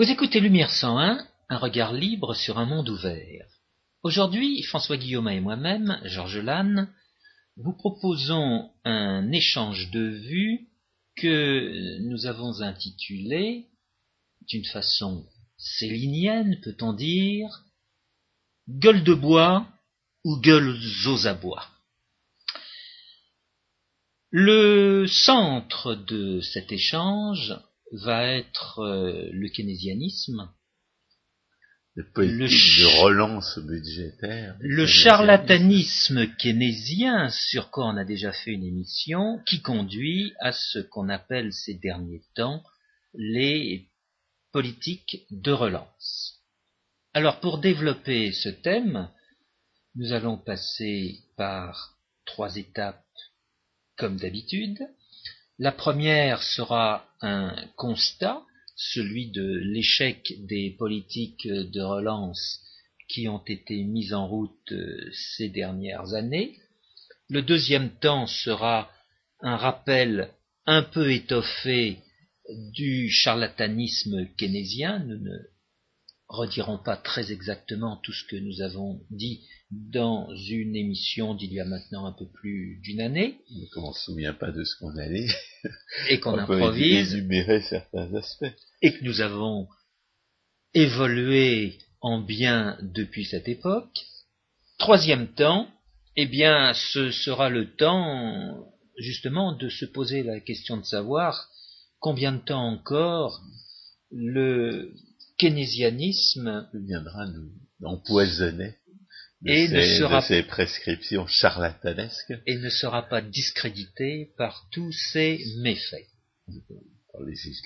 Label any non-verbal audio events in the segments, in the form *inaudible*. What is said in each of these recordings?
Vous écoutez Lumière 101, un regard libre sur un monde ouvert. Aujourd'hui, François Guillaume et moi-même, Georges Lannes, vous proposons un échange de vues que nous avons intitulé, d'une façon célinienne, peut-on dire, Gueule de bois ou gueule aux abois. Le centre de cet échange va être euh, le keynésianisme, le de relance budgétaire, le charlatanisme keynésien, sur quoi on a déjà fait une émission, qui conduit à ce qu'on appelle ces derniers temps les politiques de relance. Alors pour développer ce thème, nous allons passer par trois étapes comme d'habitude. La première sera un constat, celui de l'échec des politiques de relance qui ont été mises en route euh, ces dernières années. Le deuxième temps sera un rappel un peu étoffé du charlatanisme keynésien. Nous ne redirons pas très exactement tout ce que nous avons dit dans une émission d'il y a maintenant un peu plus d'une année. Mais on ne se souvient pas de ce qu'on a dit. Et qu'on *laughs* improvise. énumérer certains aspects. Et que nous avons évolué en bien depuis cette époque. Troisième temps, eh bien, ce sera le temps, justement, de se poser la question de savoir combien de temps encore le keynésianisme viendra nous empoisonner et ne sera, ces prescriptions charlatanesques. Et ne sera pas discrédité par tous ces méfaits.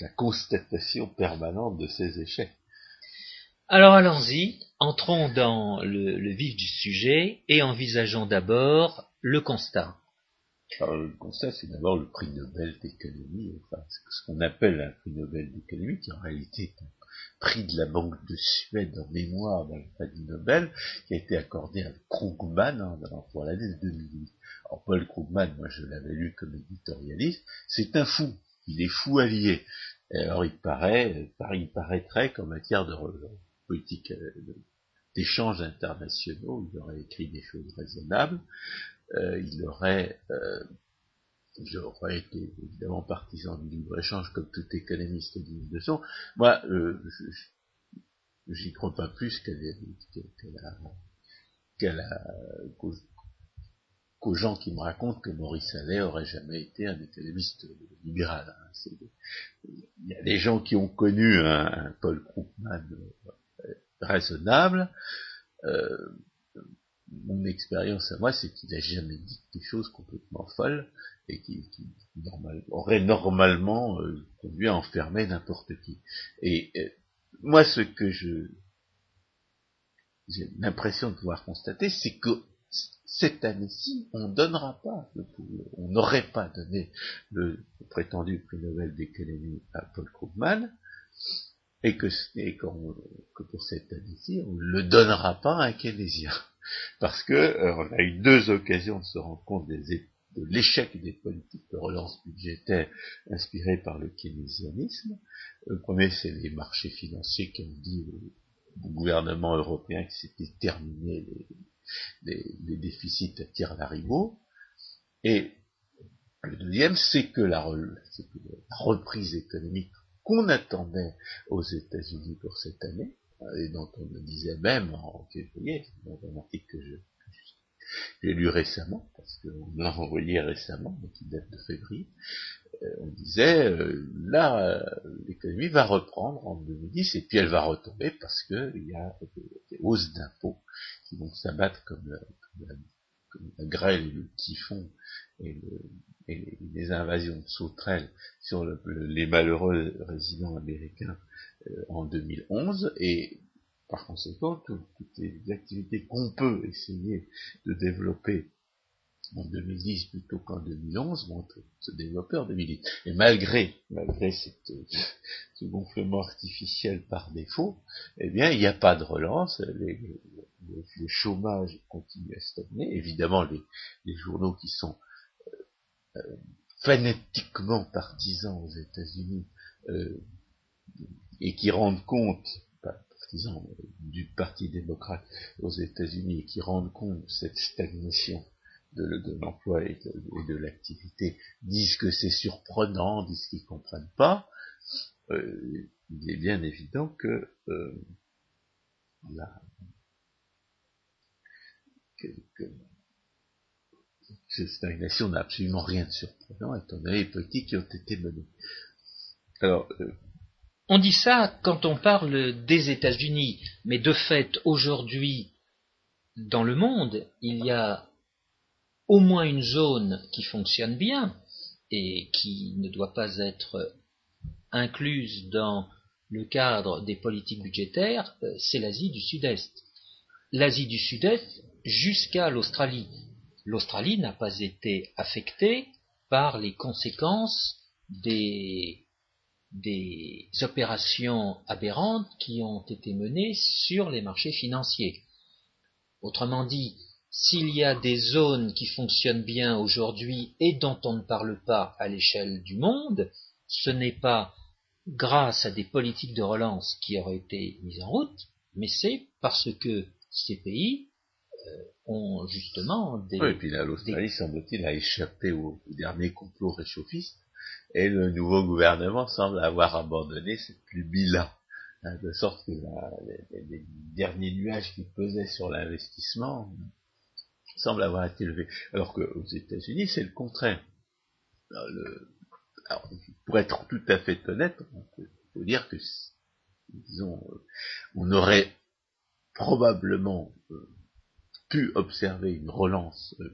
la constatation permanente de ces échecs. Alors allons-y, entrons dans le, vif du sujet et envisageons d'abord le constat. le constat, c'est d'abord le prix Nobel d'économie, enfin, ce qu'on appelle un prix Nobel d'économie, qui en réalité est un prix de la Banque de Suède en mémoire d'un prix Nobel, qui a été accordé à Krugman hein, pour l'année 2008. Alors Paul Krugman, moi je l'avais lu comme éditorialiste, c'est un fou, il est fou allié. Alors il paraît, il paraîtrait qu'en matière de politique euh, d'échanges internationaux, il aurait écrit des choses raisonnables, euh, il aurait euh, j'aurais été évidemment partisan du libre-échange comme tout économiste digne de son. Moi, euh, j'y crois pas plus qu'aux gens qui me racontent que Maurice Allais aurait jamais été un économiste libéral. Hein. Il y a des gens qui ont connu un, Paul Krugman euh, raisonnable. Euh, mon expérience à moi, c'est qu'il n'a jamais dit des choses complètement folles et qui, aurait normalement euh, conduit à enfermer n'importe qui. Et euh, moi, ce que je j'ai l'impression de pouvoir constater, c'est que cette année-ci, on ne donnera pas, le, on n'aurait pas donné le prétendu prix Nobel d'économie à Paul Krugman, et que, et que pour cette année-ci, on ne le donnera pas à un keynésien. Parce que euh, on a eu deux occasions de se rendre compte de l'échec des politiques de relance budgétaire inspirées par le keynésianisme. Le premier, c'est les marchés financiers qui ont dit au, gouvernement européen que c'était terminé les, déficits à tir larigot. Et le deuxième, c'est que, la, reprise économique qu'on attendait aux États-Unis pour cette année, et dont on me disait même en février, dans un article que j'ai lu récemment, parce qu'on l'a envoyé récemment, mais qui date de février, euh, on disait, euh, là, euh, l'économie va reprendre en 2010, et puis elle va retomber parce qu'il y a des, hausses d'impôts qui vont s'abattre comme, la, grêle le typhon et, les invasions de sauterelles sur les malheureux résidents américains en 2011, et par conséquent, toutes les activités qu'on peut essayer de développer en 2010 plutôt qu'en 2011 vont se développer en 2010. Et malgré, malgré ce gonflement artificiel par défaut, eh bien, il n'y a pas de relance, le chômage continue à stagner. Évidemment, les, journaux qui sont euh, euh, fanatiquement partisans aux États-Unis euh, et qui rendent compte, partisans du Parti démocrate aux États-Unis, et qui rendent compte de cette stagnation de, l'emploi et de, l'activité, disent que c'est surprenant, disent qu'ils ne comprennent pas, euh, il est bien évident que la, cette stagnation n'a absolument rien de surprenant étant donné les politiques qui ont été menées. Alors, euh, on dit ça quand on parle des États-Unis, mais de fait, aujourd'hui, dans le monde, il y a au moins une zone qui fonctionne bien et qui ne doit pas être incluse dans le cadre des politiques budgétaires, euh, c'est l'Asie du Sud-Est. L'Asie du Sud-Est jusqu'à l'Australie. L'Australie n'a pas été affectée par les conséquences des, opérations aberrantes qui ont été menées sur les marchés financiers. Autrement dit, s'il y a des zones qui fonctionnent bien aujourd'hui et dont on ne parle pas à l'échelle du monde, ce n'est pas grâce à des politiques de relance qui auraient été mises en route, mais c'est parce que ces pays ont justement des... Oui, et puis l'Australie, semble-t-il, a échappé au, dernier complot réchauffiste, et le nouveau gouvernement semble avoir abandonné cette lubie-là, hein, de sorte que les, derniers nuages qui pesaient sur l'investissement semblent avoir été levés. Alors qu'aux États-Unis, c'est le contraire. pour être tout à fait honnête, on peut, dire que, disons, euh, on aurait probablement euh, pu observer une relance, euh,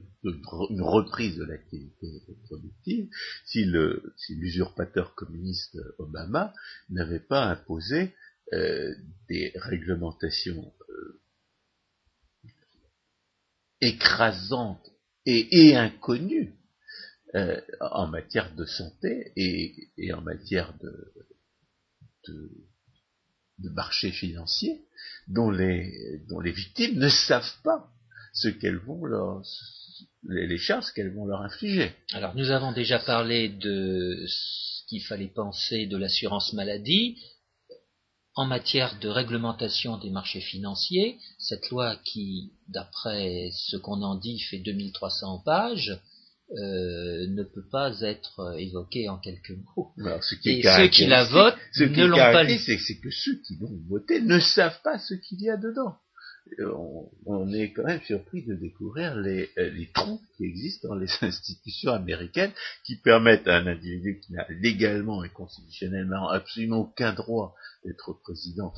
une reprise de l'activité productive si l'usurpateur communiste Obama n'avait pas imposé euh, des réglementations euh, écrasantes et, inconnues en matière de santé et, en matière de, de, de marché financier dont les, dont les victimes ne savent pas ce qu'elles vont leur, les, charges qu'elles vont leur infliger. Alors nous avons déjà parlé de ce qu'il fallait penser de l'assurance maladie. En matière de réglementation des marchés financiers, cette loi qui, d'après ce qu'on en dit, fait 2300 pages, euh, ne peut pas être évoquée en quelques mots. *laughs* Et ceux qui la votent ne l'ont pas lu. C'est que ceux qui l'ont voté ne savent pas ce qu'il y a dedans on, est quand même surpris de découvrir les, euh, trous qui existent dans les *laughs* institutions américaines qui permettent à un individu qui n'a légalement et constitutionnellement absolument aucun droit d'être président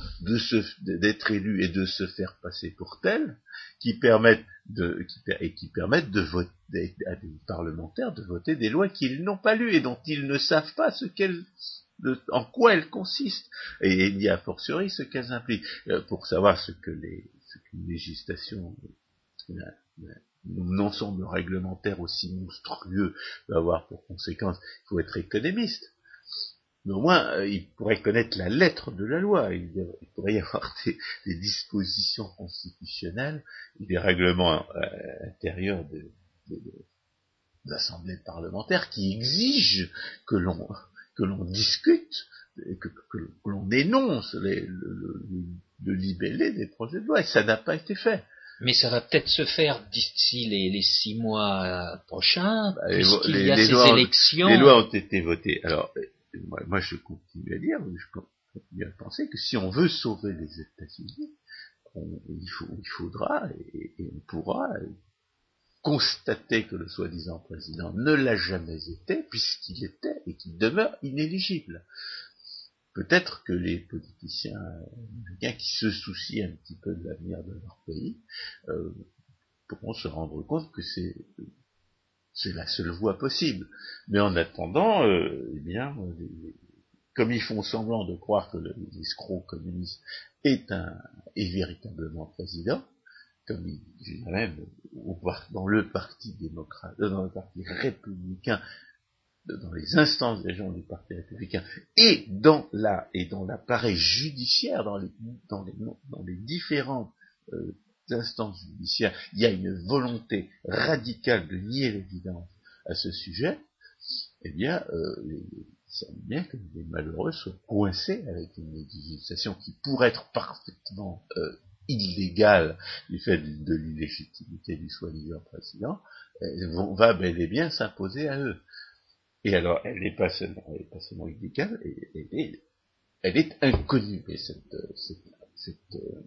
d'être élu et de se faire passer pour tel, qui permettent de et qui permettent de voter à des parlementaires de voter des lois qu'ils n'ont pas lues et dont ils ne savent pas ce qu'elles en quoi elles consistent, et il y a fortiori ce qu'elles impliquent. Euh, pour savoir ce que les, qu'une législation, un ensemble réglementaire aussi monstrueux peut avoir pour conséquence, il faut être économiste. Mais au moins, euh, il pourrait connaître la lettre de la loi. Il, pourrait y avoir *laughs* des, dispositions constitutionnelles, des règlements euh, intérieurs de, l'Assemblée parlementaire qui exigent que l'on que l'on discute, que, l'on énonce les, le, de libeller des projets de loi, et ça n'a pas été fait. Mais ça va peut-être se faire d'ici les, six mois prochains, bah, puisqu'il y a ces élections. les lois ont été votées. Alors, moi, je continue à dire, je continue à penser que si on veut sauver les États-Unis, il, faudra et, on pourra constater que le soi-disant président ne l'a jamais été, puisqu'il était et qu'il demeure inéligible peut-être que les politiciens américains qui se soucient un petit peu de l'avenir de leur pays euh, pourront se rendre compte que c'est c'est la seule voie possible. Mais en attendant, euh, eh bien, comme ils font semblant de croire que l'escroc communiste est un est véritablement président, comme il, même dans le parti démocrate, euh, dans le parti républicain, dans les instances des gens du Parti républicain et dans la et dans l'appareil judiciaire, dans les dans les, dans les différentes euh, instances judiciaires, il y a une volonté radicale de nier l'évidence à ce sujet, eh bien, euh, semble bien que les malheureux soient coincés avec une législation qui pourrait être parfaitement euh, illégale du fait de, l'illégitimité du soi-disant président, euh, va bel et bien s'imposer à eux. Et alors, elle n'est pas seulement, elle pas seulement elle, est inconnue, cette, cette, euh,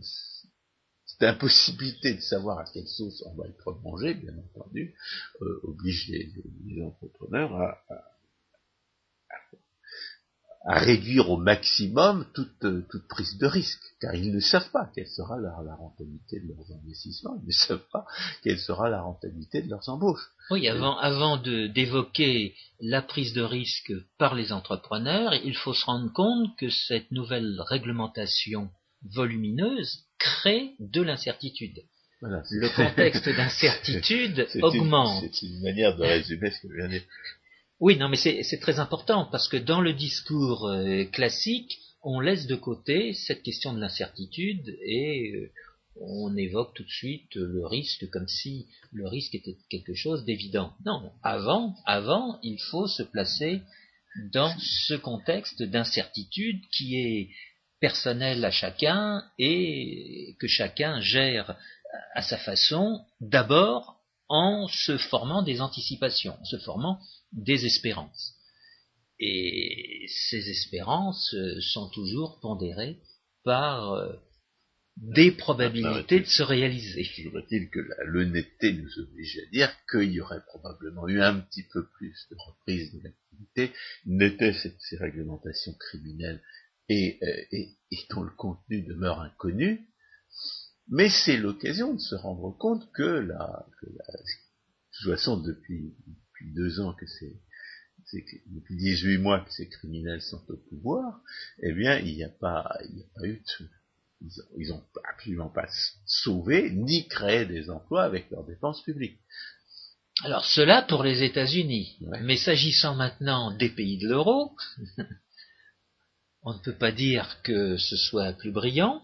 cette impossibilité de savoir à quelle sauce on va être mangé, bien entendu, euh, oblige les, entrepreneurs à, réduire au maximum toute, toute, prise de risque, car ils ne savent pas quelle sera la, rentabilité de leurs investissements, ils ne savent pas quelle sera la rentabilité de leurs embauches. Oui, avant, avant d'évoquer la prise de risque par les entrepreneurs, il faut se rendre compte que cette nouvelle réglementation volumineuse crée de l'incertitude. le contexte *laughs* d'incertitude augmente. C'est une manière de résumer ce que je viens de dire. Oui, non, mais c'est très important parce que dans le discours euh, classique, on laisse de côté cette question de l'incertitude et euh, on évoque tout de suite le risque comme si le risque était quelque chose d'évident. Non, avant, avant, il faut se placer dans ce contexte d'incertitude qui est personnel à chacun et que chacun gère à sa façon, d'abord en se formant des anticipations, en se formant des espérances. Et ces espérances sont toujours pondérées par euh, des probabilités de se réaliser. Faudrait-il que l'honnêteté nous oblige à dire qu'il y aurait probablement eu un petit peu plus de reprise de l'activité, n'étaient ces réglementations criminelles euh, et, dont le contenu demeure inconnu, mais c'est l'occasion de se rendre compte que la, que la de toute façon depuis, depuis deux ans que c'est depuis 18 mois que ces criminels sont au pouvoir, eh bien, il n'y a pas, il n'y a pas eu de, ils ont, absolument pas sauvé ni créé des emplois avec leurs dépenses publiques. Alors cela pour les États-Unis. Mais s'agissant maintenant des pays de l'euro, *laughs* on ne peut pas dire que ce soit plus brillant.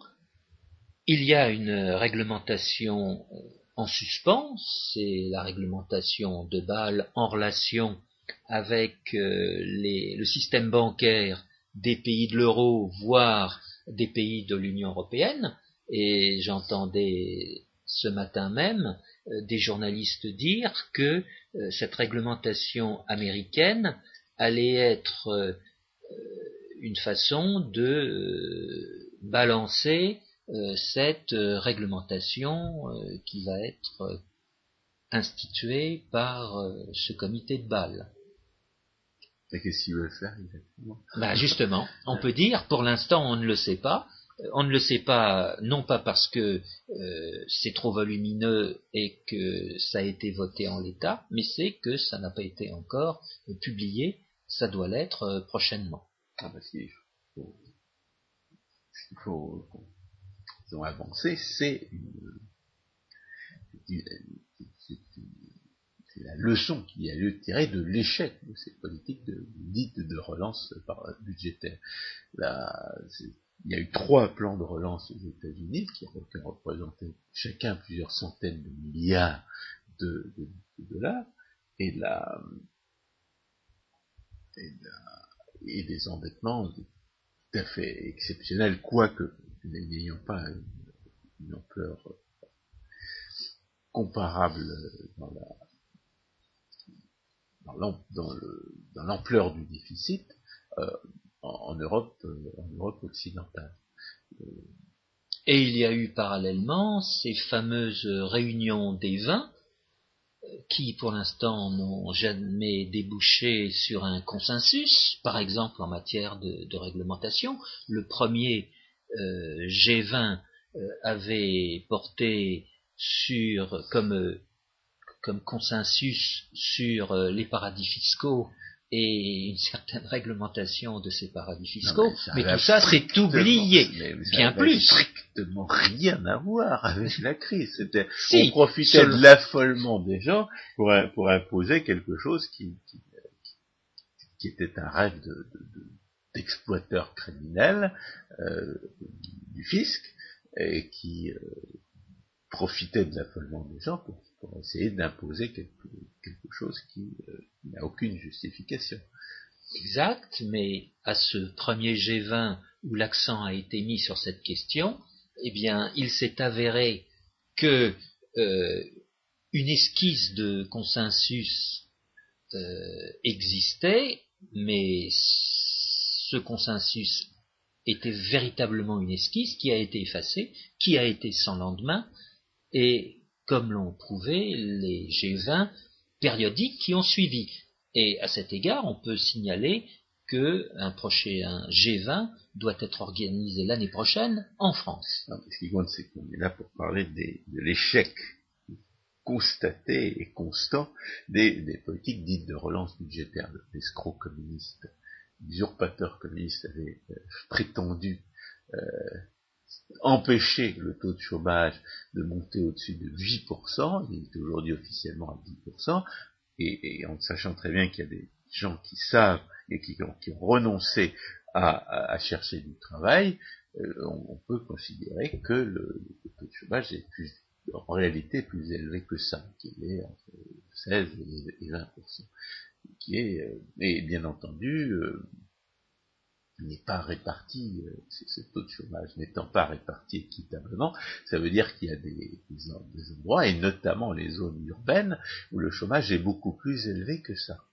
Il y a une réglementation en suspens, c'est la réglementation de Bâle en relation avec euh, le système bancaire des pays de l'euro, voire des pays de l'Union européenne. Et j'entendais ce matin même euh, des journalistes dire que euh, cette réglementation américaine allait être une façon de balancer cette euh, réglementation qui va être instituée par ce comité de Bâle. Et qu'est-ce qu'il veut faire exactement? Bah Justement, on peut dire, pour l'instant, on ne le sait pas. On ne le sait pas, non pas parce que c'est trop volumineux et que ça a été voté en l'état, mais c'est que ça n'a pas été encore publié. Ça doit l'être prochainement. Ah, qu'il faut, il faut, avancé, c'est la leçon qui a lieu de tirer de l'échec de ces politiques de, de relance par, budgétaire. Là, il y a eu trois plans de relance aux États-Unis qui représenté chacun plusieurs centaines de milliards de, dollars, et la, et la et des endettements tout à fait exceptionnels, quoique n'ayant pas une, ampleur comparable dans l'ampleur du déficit euh, en, Europe, euh, en Europe occidentale. Et il y a eu parallèlement ces fameuses réunions des vins qui pour l'instant n'ont jamais débouché sur un consensus, par exemple en matière de, réglementation. Le premier euh, G20 euh, avait porté sur comme, comme consensus sur euh, les paradis fiscaux et une certaine réglementation de ces paradis fiscaux, mais, tout ça c'est oublié, bien plus. strictement rien à voir avec la crise. C'était, on profitait de l'affolement des gens pour, pour imposer quelque chose qui, qui, qui était un rêve de, d'exploiteur criminel euh, du fisc et qui euh, profitait de l'affolement des gens pour, essayer d'imposer quelque, chose qui n'a aucune justification. Exact, mais à ce premier G20 où l'accent a été mis sur cette question, eh bien, il s'est avéré que euh, une esquisse de consensus euh, existait, mais ce consensus était véritablement une esquisse qui a été effacée, qui a été sans lendemain, et comme l'ont prouvé les G20 périodiques qui ont suivi. Et à cet égard, on peut signaler qu'un prochain G20 doit être organisé l'année prochaine en France. ce qui compte, c'est qu'on est là pour parler de l'échec constaté et constant des, politiques dites de relance budgétaire. L'escroc communiste, l'usurpateur communiste avait euh, prétendu euh, empêcher le taux de chômage de monter au-dessus de 8%, il est aujourd'hui officiellement à 10%, et, en sachant très bien qu'il y a des gens qui savent et qui, ont, renoncé à, chercher du travail, euh, on, peut considérer que le, taux de chômage est plus, en réalité plus élevé que ça, qu'il est entre 16 et 20%. Qui est, euh, et bien entendu, euh, n'est pas réparti, euh, ce taux de chômage n'étant pas réparti équitablement, ça veut dire qu'il y a des, endroits, et notamment les zones urbaines, où le chômage est beaucoup plus élevé que ça.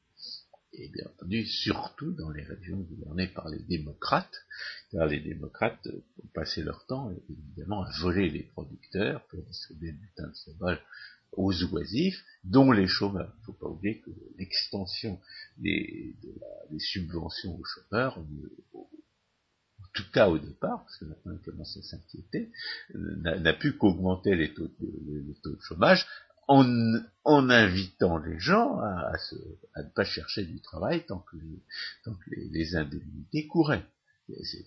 Et bien entendu, surtout dans les régions gouvernées par les démocrates, car les démocrates ont passé leur temps, évidemment, à voler les producteurs pour distribuer le butin de sauvage aux oisifs, dont les chômeurs. Il ne faut pas oublier que l'extension des, subventions aux chômeurs, en tout cas au départ, parce que maintenant ils commencent à s'inquiéter, n'a pu qu'augmenter les taux, de, chômage en, invitant les gens à, ne pas chercher du travail tant que les indemnités couraient c'est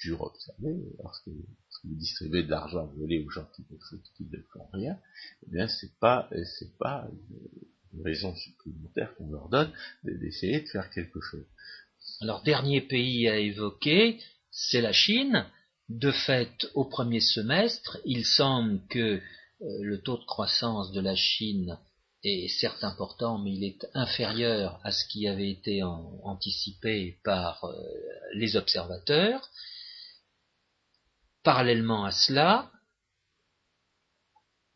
toujours observé, lorsque, lorsque, vous distribuez de l'argent volé aux gens qui ne, font rien, eh bien c'est pas c'est pas une, raison supplémentaire qu'on leur donne d'essayer de faire quelque chose. Alors dernier pays à évoquer, c'est la Chine. De fait, au premier semestre, il semble que euh, le taux de croissance de la Chine est certes important, mais il est inférieur à ce qui avait été anticipé par euh, les observateurs. Parallèlement à cela,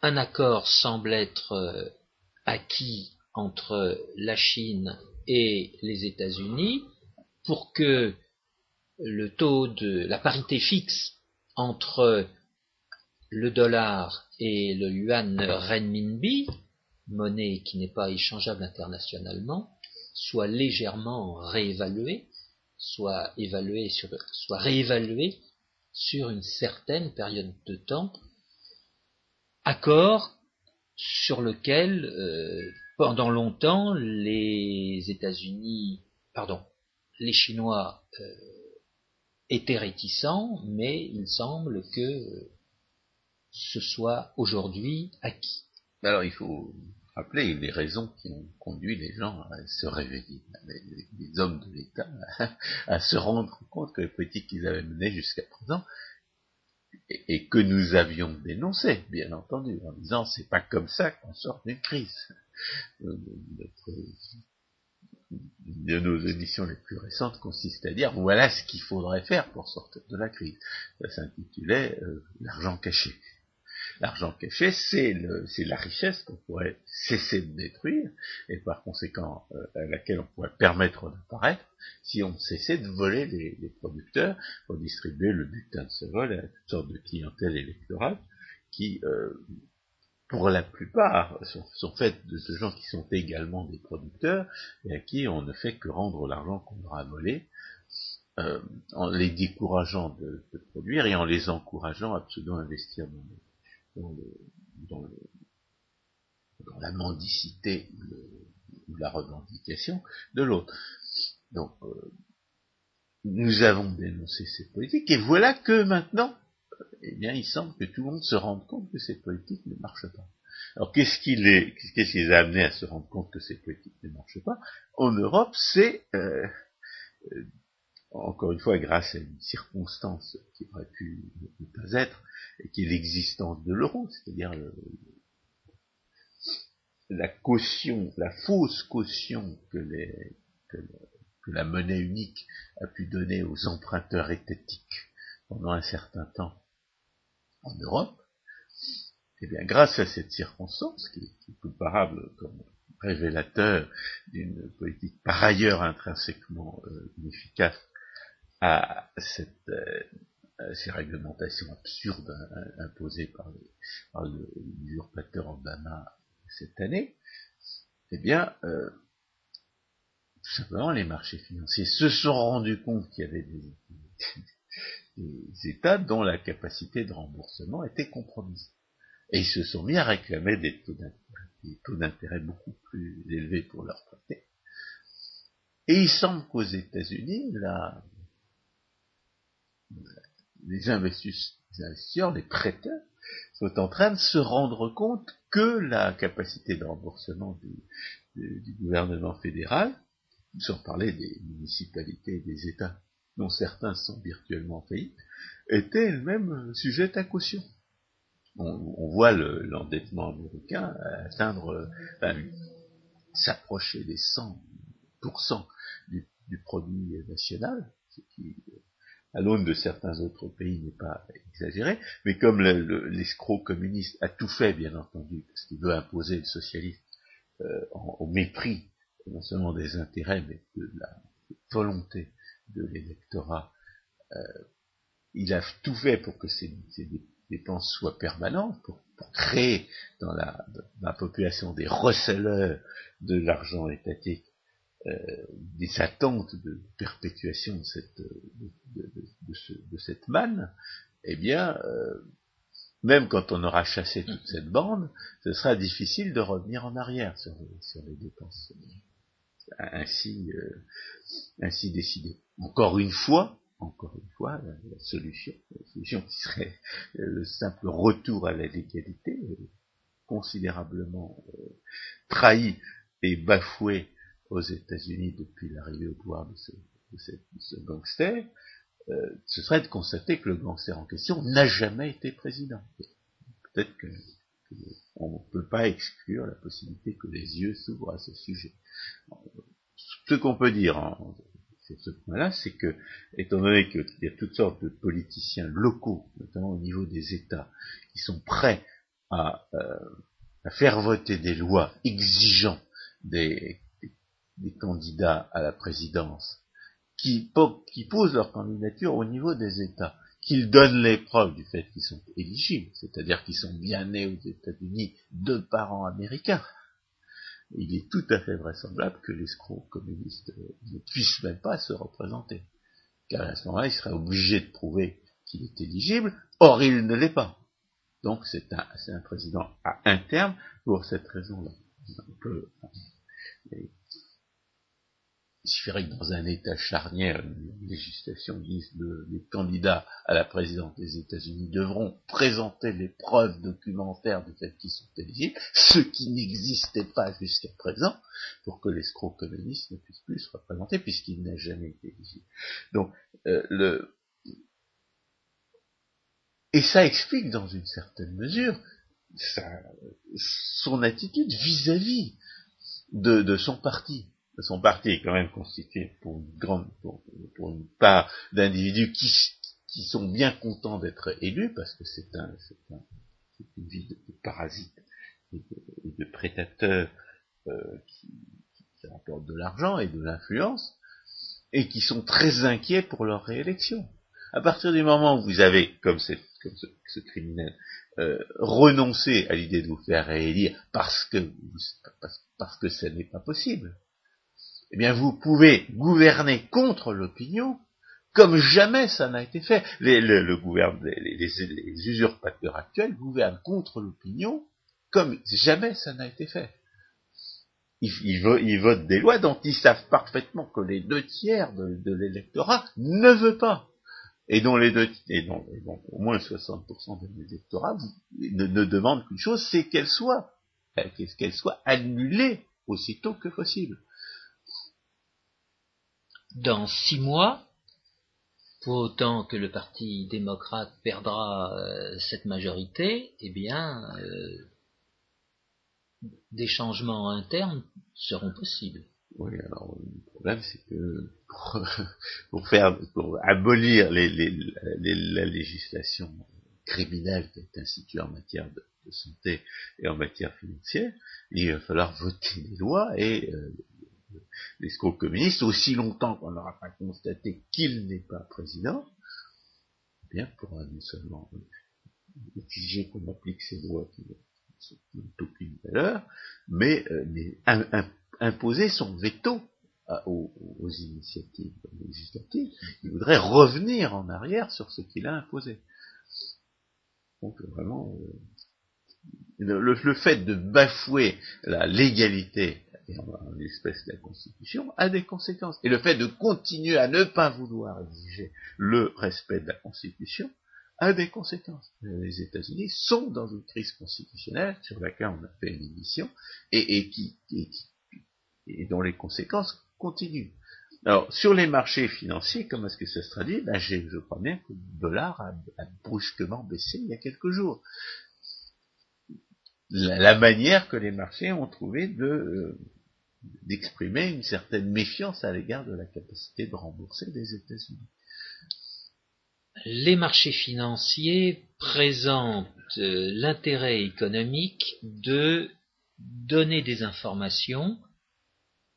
un accord semble être euh, acquis entre la Chine et les États-Unis pour que le taux de la parité fixe entre le dollar et le yuan renminbi monnaie qui n'est pas échangeable internationalement, soit légèrement réévaluée, soit évaluée sur, soit réévaluée sur une certaine période de temps, accord sur lequel euh, pendant longtemps les États-Unis, pardon, les Chinois euh, étaient réticents, mais il semble que ce soit aujourd'hui acquis. Alors il faut rappeler les raisons qui ont conduit les gens à se réveiller, les, hommes de l'État, *laughs* à, se rendre compte que les politiques qu'ils avaient menées jusqu'à présent, et, que nous avions dénoncées, bien entendu, en disant c'est pas comme ça qu'on sort d'une crise. Euh, de nos éditions les plus récentes consiste à dire voilà ce qu'il faudrait faire pour sortir de la crise. Ça s'intitulait euh, l'argent caché. L'argent caché, c'est la richesse qu'on pourrait cesser de détruire, et par conséquent euh, à laquelle on pourrait permettre d'apparaître, si on cessait de voler les, producteurs pour distribuer le butin de ce vol à toutes sortes de clientèles électorales qui, euh, pour la plupart, sont, faites de, ce gens qui sont également des producteurs et à qui on ne fait que rendre l'argent qu'on leur a volé, euh, en les décourageant de, produire et en les encourageant à absolument investir dans dans, la mendicité ou la revendication de l'autre. Donc, euh, nous avons dénoncé ces politiques, et voilà que maintenant, eh bien, il semble que tout le monde se rende compte que ces politiques ne marchent pas. Alors, qu'est-ce qui les, qu'est-ce qui les a amenés à se rendre compte que ces politiques ne marchent pas? En Europe, c'est, euh, encore une fois, grâce à une circonstance qui aurait pu ne pas être, et qui est l'existence de l'euro, c'est-à-dire la caution, la fausse caution que, les, que, la monnaie unique a pu donner aux emprunteurs étatiques pendant un certain temps en Europe, eh bien, grâce à cette circonstance, qui est, comparable comme révélateur d'une politique par ailleurs intrinsèquement euh, inefficace à cette, euh, ces réglementations absurdes imposées par, par l'usurpateur Obama cette année, eh bien, euh, tout simplement, les marchés financiers se sont rendus compte qu'il y avait des, États dont la capacité de remboursement était compromise. Et ils se sont mis à réclamer des taux d'intérêt beaucoup plus élevés pour leur prêter. Et il semble qu'aux États-Unis, les investisseurs, les prêteurs, sont en train de se rendre compte que la capacité de remboursement du, gouvernement fédéral, sans parler des municipalités et des États, dont certains sont virtuellement faillites, était elle-même sujette à caution. On, voit l'endettement américain atteindre, s'approcher des 100% du, du, produit national, ce qui à l'aune de certains autres pays n'est pas exagéré, mais comme l'escroc communiste a tout fait, bien entendu, parce qu'il veut imposer le socialisme euh, au mépris non seulement des intérêts, mais de la volonté de l'électorat, euh, il a tout fait pour que ces, dépenses soient permanentes, pour, créer dans la, dans la, population des receleurs de l'argent étatique euh, des attentes de perpétuation de cette, de, cette manne, eh bien, euh, même quand on aura chassé toute cette bande, ce sera difficile de revenir en arrière sur, sur les dépenses ainsi, euh, ainsi décidées. Encore une fois, encore une fois, la, solution, la solution qui serait le simple retour à la légalité, considérablement trahi et bafoué aux États-Unis depuis l'arrivée au pouvoir de ce, gangster, euh, ce serait de constater que le gangster en question n'a jamais été président. Peut-être qu'on ne peut pas exclure la possibilité que les yeux s'ouvrent à ce sujet. Ce qu'on peut dire en, ce point-là, c'est que, étant donné qu'il y a toutes sortes de politiciens locaux, notamment au niveau des États, qui sont prêts à, euh, à faire voter des lois exigeant des des candidats à la présidence qui, posent leur candidature au niveau des États, qu'ils donnent les preuves du fait qu'ils sont éligibles, c'est-à-dire qu'ils sont bien nés aux États-Unis de parents américains. Il est tout à fait vraisemblable que l'escroc communiste ne puisse même pas se représenter, car à ce moment-là, il serait obligé de prouver qu'il est éligible, or il ne l'est pas. Donc c'est un, un, président à un terme pour cette raison-là. Il suffirait que dans un État charnière, une législation dise que les candidats à la présidence des États-Unis devront présenter les preuves documentaires du fait qu'ils sont éligibles, ce qui n'existait pas jusqu'à présent, pour que l'escroc communiste ne puisse plus se représenter, puisqu'il n'a jamais été éligible. Donc, euh. Et ça explique dans une certaine mesure son attitude vis-à-vis de son parti son parti est quand même constitué pour une grande, pour, une part d'individus qui, qui, sont bien contents d'être élus parce que c'est un, c'est un, une vie de, parasites et de, prédateurs euh, qui, qui, de l'argent et de l'influence et qui sont très inquiets pour leur réélection. À partir du moment où vous avez, comme, cette, comme ce, ce, criminel, euh, renoncé à l'idée de vous faire réélire parce que parce, parce que ça n'est pas possible, eh bien vous pouvez gouverner contre l'opinion comme jamais ça n'a été fait. Les, le, les, usurpateurs actuels gouvernent contre l'opinion comme jamais ça n'a été fait. Ils, votent des lois dont ils savent parfaitement que les deux tiers de, l'électorat ne veut pas. Et dont les deux, et dont, au moins 60% de l'électorat ne, ne demandent qu'une chose, c'est qu'elle soit, qu'elle soit annulée aussitôt que possible dans six mois, pour autant que le Parti démocrate perdra euh, cette majorité, eh bien, euh, des changements internes seront possibles. Oui, alors le problème c'est que pour, *laughs* faire, pour abolir les, la législation criminelle qui est instituée en matière de, santé et en matière financière, il va falloir voter des lois et euh, les scores communistes, aussi longtemps qu'on n'aura pas constaté qu'il n'est pas président, eh bien pourra non seulement exiger qu'on applique ces lois qui n'ont aucune valeur, mais, euh, imposer son veto aux, initiatives législatives. Il voudrait revenir en arrière sur ce qu'il a imposé. Donc vraiment, euh, le, fait de bafouer la légalité en, l'espèce de la Constitution a des conséquences. Et le fait de continuer à ne pas vouloir exiger le respect de la Constitution a des conséquences. Les États-Unis sont dans une crise constitutionnelle sur laquelle on a fait une émission et, qui, et dont les conséquences continuent. Alors, sur les marchés financiers, comment est-ce que ça se traduit? Ben, Je crois bien que le dollar a, brusquement baissé il y a quelques jours. La, manière que les marchés ont trouvé de euh, d'exprimer une certaine méfiance à l'égard de la capacité de rembourser des États-Unis les marchés financiers présentent euh, l'intérêt économique de donner des informations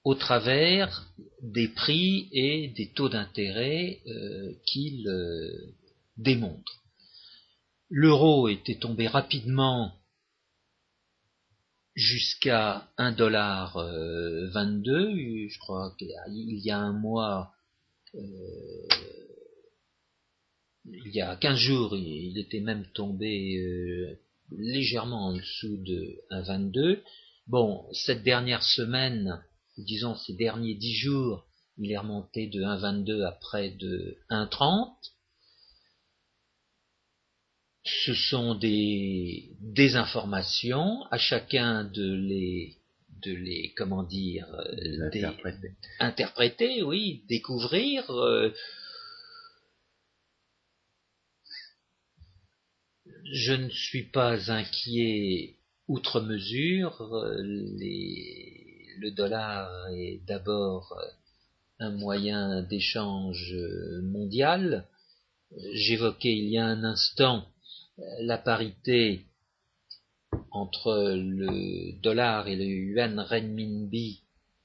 au travers des prix et des taux d'intérêt euh, qu'ils euh, démontrent. L'euro était tombé rapidement jusqu'à 1,22$, je crois qu'il y a un mois, il y a 15 jours, il était même tombé euh, légèrement en dessous de 1,22. Bon, cette dernière semaine, disons ces derniers 10 jours, il est remonté de 1,22 à près de 1,30. Ce sont des, des informations, à chacun de les de les comment dire interpréter. interpréter oui découvrir euh, je ne suis pas inquiet outre mesure. le dollar est d'abord un moyen d'échange mondial. J'évoquais il y a un instant la parité entre le dollar et le yuan renminbi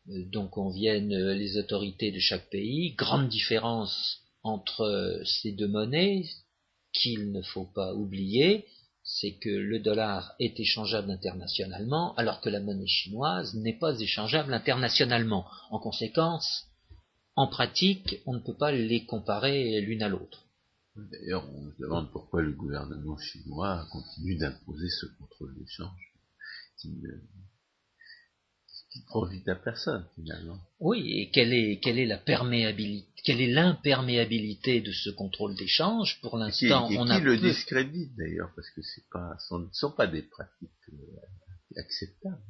dont conviennent les autorités de chaque pays. Grande différence entre ces deux monnaies, qu'il ne faut pas oublier, c'est que le dollar est échangeable internationalement, alors que la monnaie chinoise n'est pas échangeable internationalement. En conséquence, en pratique, on ne peut pas les comparer l'une à l'autre. D'ailleurs, on se demande pourquoi le gouvernement chinois continue d'imposer ce contrôle d'échange qui profite à personne finalement. Oui, et quelle est, quelle est la perméabilité, quelle est l'imperméabilité de ce contrôle d'échange Pour l'instant, on a le discrédite d'ailleurs parce que c'est pas, ce ne sont pas des pratiques euh, acceptables.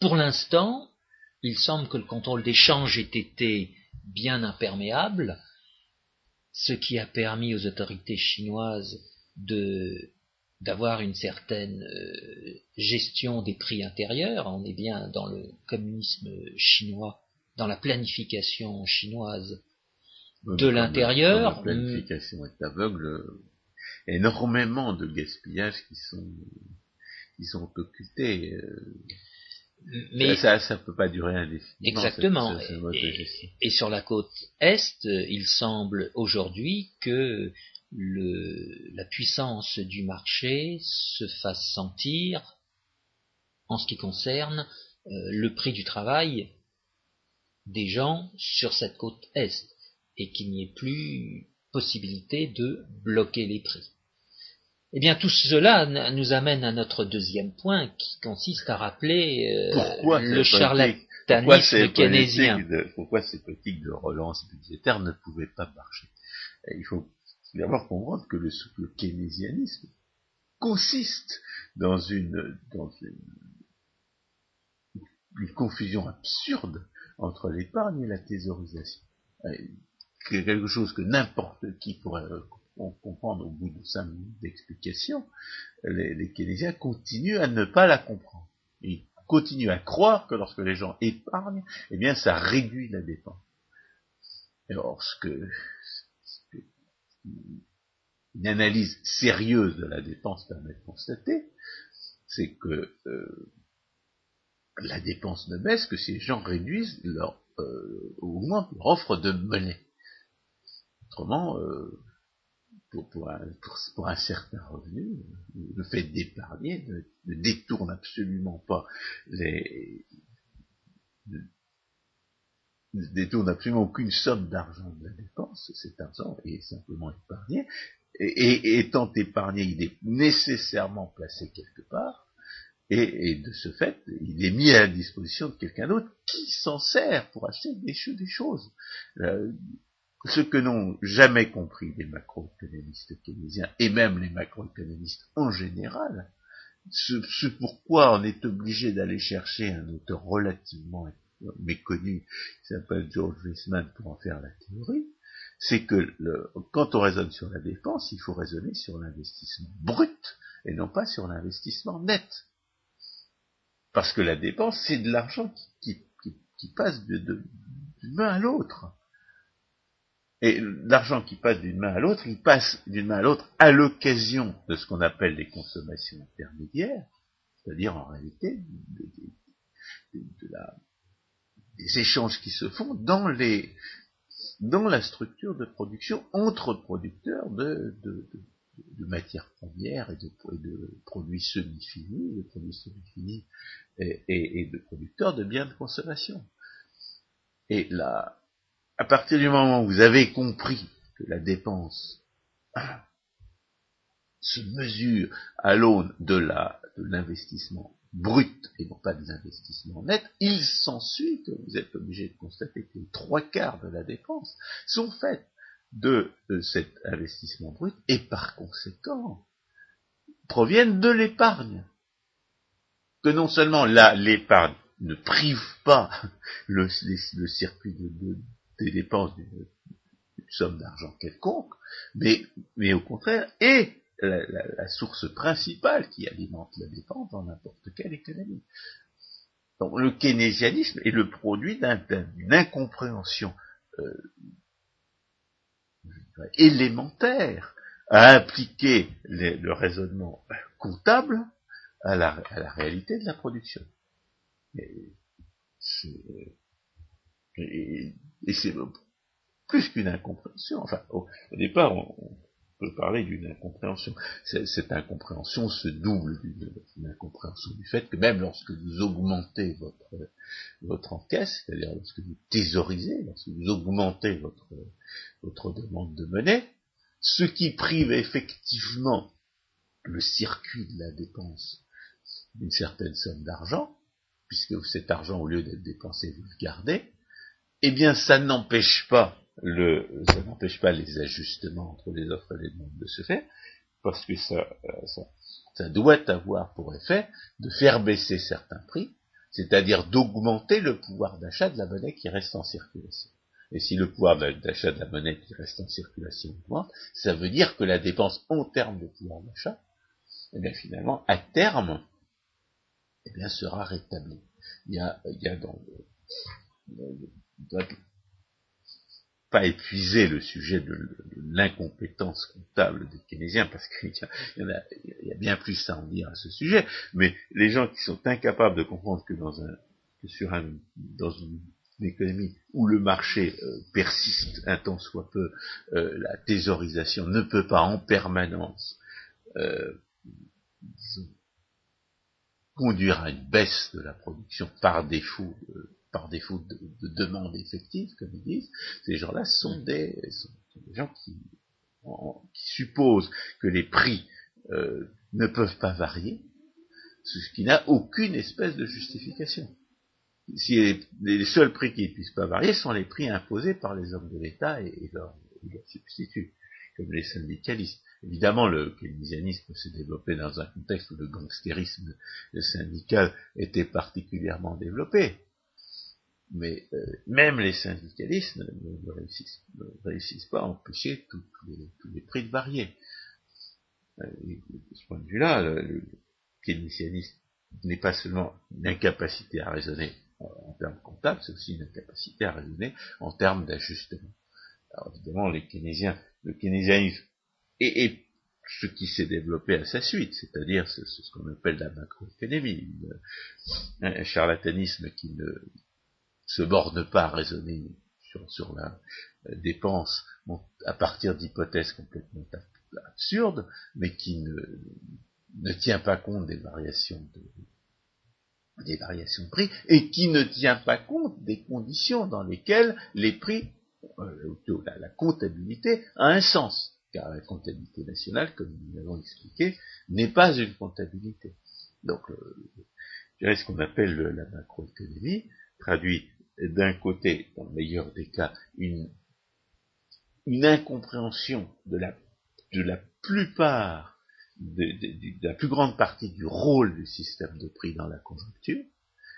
Pour l'instant, il semble que le contrôle d'échange ait été bien imperméable, ce qui a permis aux autorités chinoises de d'avoir une certaine euh, gestion des prix intérieurs. On est bien dans le communisme chinois, dans la planification chinoise de l'intérieur. La planification est aveugle. Énormément de gaspillages qui sont qui sont occultés. Euh, mais ça, ça peut pas durer indéfiniment. Exactement. et, sur la côte est, il semble aujourd'hui que la puissance du marché se fasse sentir en ce qui concerne euh, le prix du travail des gens sur cette côte est et qu'il n'y ait plus possibilité de bloquer les prix. Eh bien, tout cela nous amène à notre deuxième point qui consiste à rappeler euh, le charlatanisme keynésien. pourquoi ces politiques de relance budgétaire ne pouvaient pas marcher? Il faut d'abord comprendre que le, le keynésianisme consiste dans une, dans une, confusion absurde entre l'épargne et la thésaurisation. C'est quelque chose que n'importe qui pourrait on comprend au bout de cinq minutes d'explication, les, les keynésiens continuent à ne pas la comprendre. Ils continuent à croire que lorsque les gens épargnent, eh bien, ça réduit la dépense. Or, ce que, une analyse sérieuse de la dépense permet de constater, c'est que euh, la dépense ne baisse que si les gens réduisent leur, euh, au moins leur offre de monnaie. Autrement, euh, pour, un, certain revenu, le fait d'épargner ne, détourne absolument pas les ne détourne absolument aucune somme d'argent de la dépense, cet argent est simplement épargné, et, étant épargné, il est nécessairement placé quelque part, et, de ce fait, il est mis à la disposition de quelqu'un d'autre qui s'en sert pour acheter des, des choses. Euh, ce que n'ont jamais compris les macroéconomistes keynésiens, et même les macroéconomistes en général, ce, pourquoi on est obligé d'aller chercher un auteur relativement méconnu qui s'appelle George Wiseman pour en faire la théorie, c'est que quand on raisonne sur la dépense, il faut raisonner sur l'investissement brut et non pas sur l'investissement net. Parce que la dépense, c'est de l'argent qui, passe d'une main à l'autre. Et l'argent qui passe d'une main à l'autre, il passe d'une main à l'autre à l'occasion de ce qu'on appelle les consommations intermédiaires, c'est-à-dire en réalité des échanges qui se font dans la structure de production entre producteurs de, matières premières et de, produits semi-finis, de produits semi-finis et, de producteurs de biens de consommation. Et là, à partir du moment où vous avez compris que la dépense se mesure à l'aune de l'investissement brut et non pas des investissements nets, il s'ensuit que vous êtes obligé de constater que trois quarts de la dépense sont faits de, cet investissement brut et par conséquent proviennent de l'épargne. Que non seulement là, l'épargne ne prive pas le, circuit de, des dépenses d'une somme d'argent quelconque, mais, mais au contraire, et la, source principale qui alimente la dépense dans n'importe quelle économie. Donc le keynésianisme est le produit d'une incompréhension euh, élémentaire à impliquer le raisonnement comptable à la, réalité de la production. Et c'est plus qu'une incompréhension. Enfin, au, départ, on, peut parler d'une incompréhension. Cette incompréhension se double d'une incompréhension du fait que même lorsque vous augmentez votre, votre encaisse, c'est-à-dire lorsque vous thésaurisez, lorsque vous augmentez votre, votre demande de monnaie, ce qui prive effectivement le circuit de la dépense d'une certaine somme d'argent, puisque cet argent, au lieu d'être dépensé, vous le gardez, eh bien, ça n'empêche pas le, ça n'empêche pas les ajustements entre les offres et les demandes de se faire, parce que ça, euh, ça, doit avoir pour effet de faire baisser certains prix, c'est-à-dire d'augmenter le pouvoir d'achat de la monnaie qui reste en circulation. Et si le pouvoir d'achat de la monnaie qui reste en circulation augmente, ça veut dire que la dépense en termes de pouvoir d'achat, eh bien finalement, à terme, eh bien, sera rétablie. Il y a, il y a dans le, pas épuiser le sujet de, l'incompétence comptable des keynésiens, parce qu'il y, a bien plus à en dire à ce sujet, mais les gens qui sont incapables de comprendre que dans un, sur un, dans une, économie où le marché euh, persiste un temps soit peu, euh, la thésaurisation ne peut pas en permanence euh, conduire à une baisse de la production par défaut par défaut de, demande effective, comme ils disent, ces gens-là sont mm. des, gens qui, supposent que les prix euh, ne peuvent pas varier, ce qui n'a aucune espèce de justification. Si les, seuls prix qui ne puissent pas varier sont les prix imposés par les hommes de l'État et, leurs, substituts, comme les syndicalistes. Évidemment, le keynesianisme s'est développé dans un contexte où le gangstérisme syndical était particulièrement développé mais euh, même les syndicalistes ne, réussissent, pas à empêcher tous les, prix de varier. Euh, de ce point de vue-là, le, keynésianisme n'est pas seulement une incapacité à raisonner en, termes comptables, c'est aussi une incapacité à raisonner en termes d'ajustement. Alors évidemment, les keynésiens, le keynésianisme et, ce qui s'est développé à sa suite, c'est-à-dire ce, ce qu'on appelle la macroéconomie, un charlatanisme qui ne se borne pas à raisonner sur, la euh, dépense à partir d'hypothèses complètement absurdes, mais qui ne, ne tient pas compte des variations de, des variations de prix et qui ne tient pas compte des conditions dans lesquelles les prix, euh, la, comptabilité a un sens, car la comptabilité nationale, comme nous l'avons expliqué, n'est pas une comptabilité. Donc, euh, ce qu'on appelle la macroéconomie traduit d'un côté, dans le meilleur des cas, une, une incompréhension de la, de la plupart, de, de, la plus grande partie du rôle du système de prix dans la conjoncture,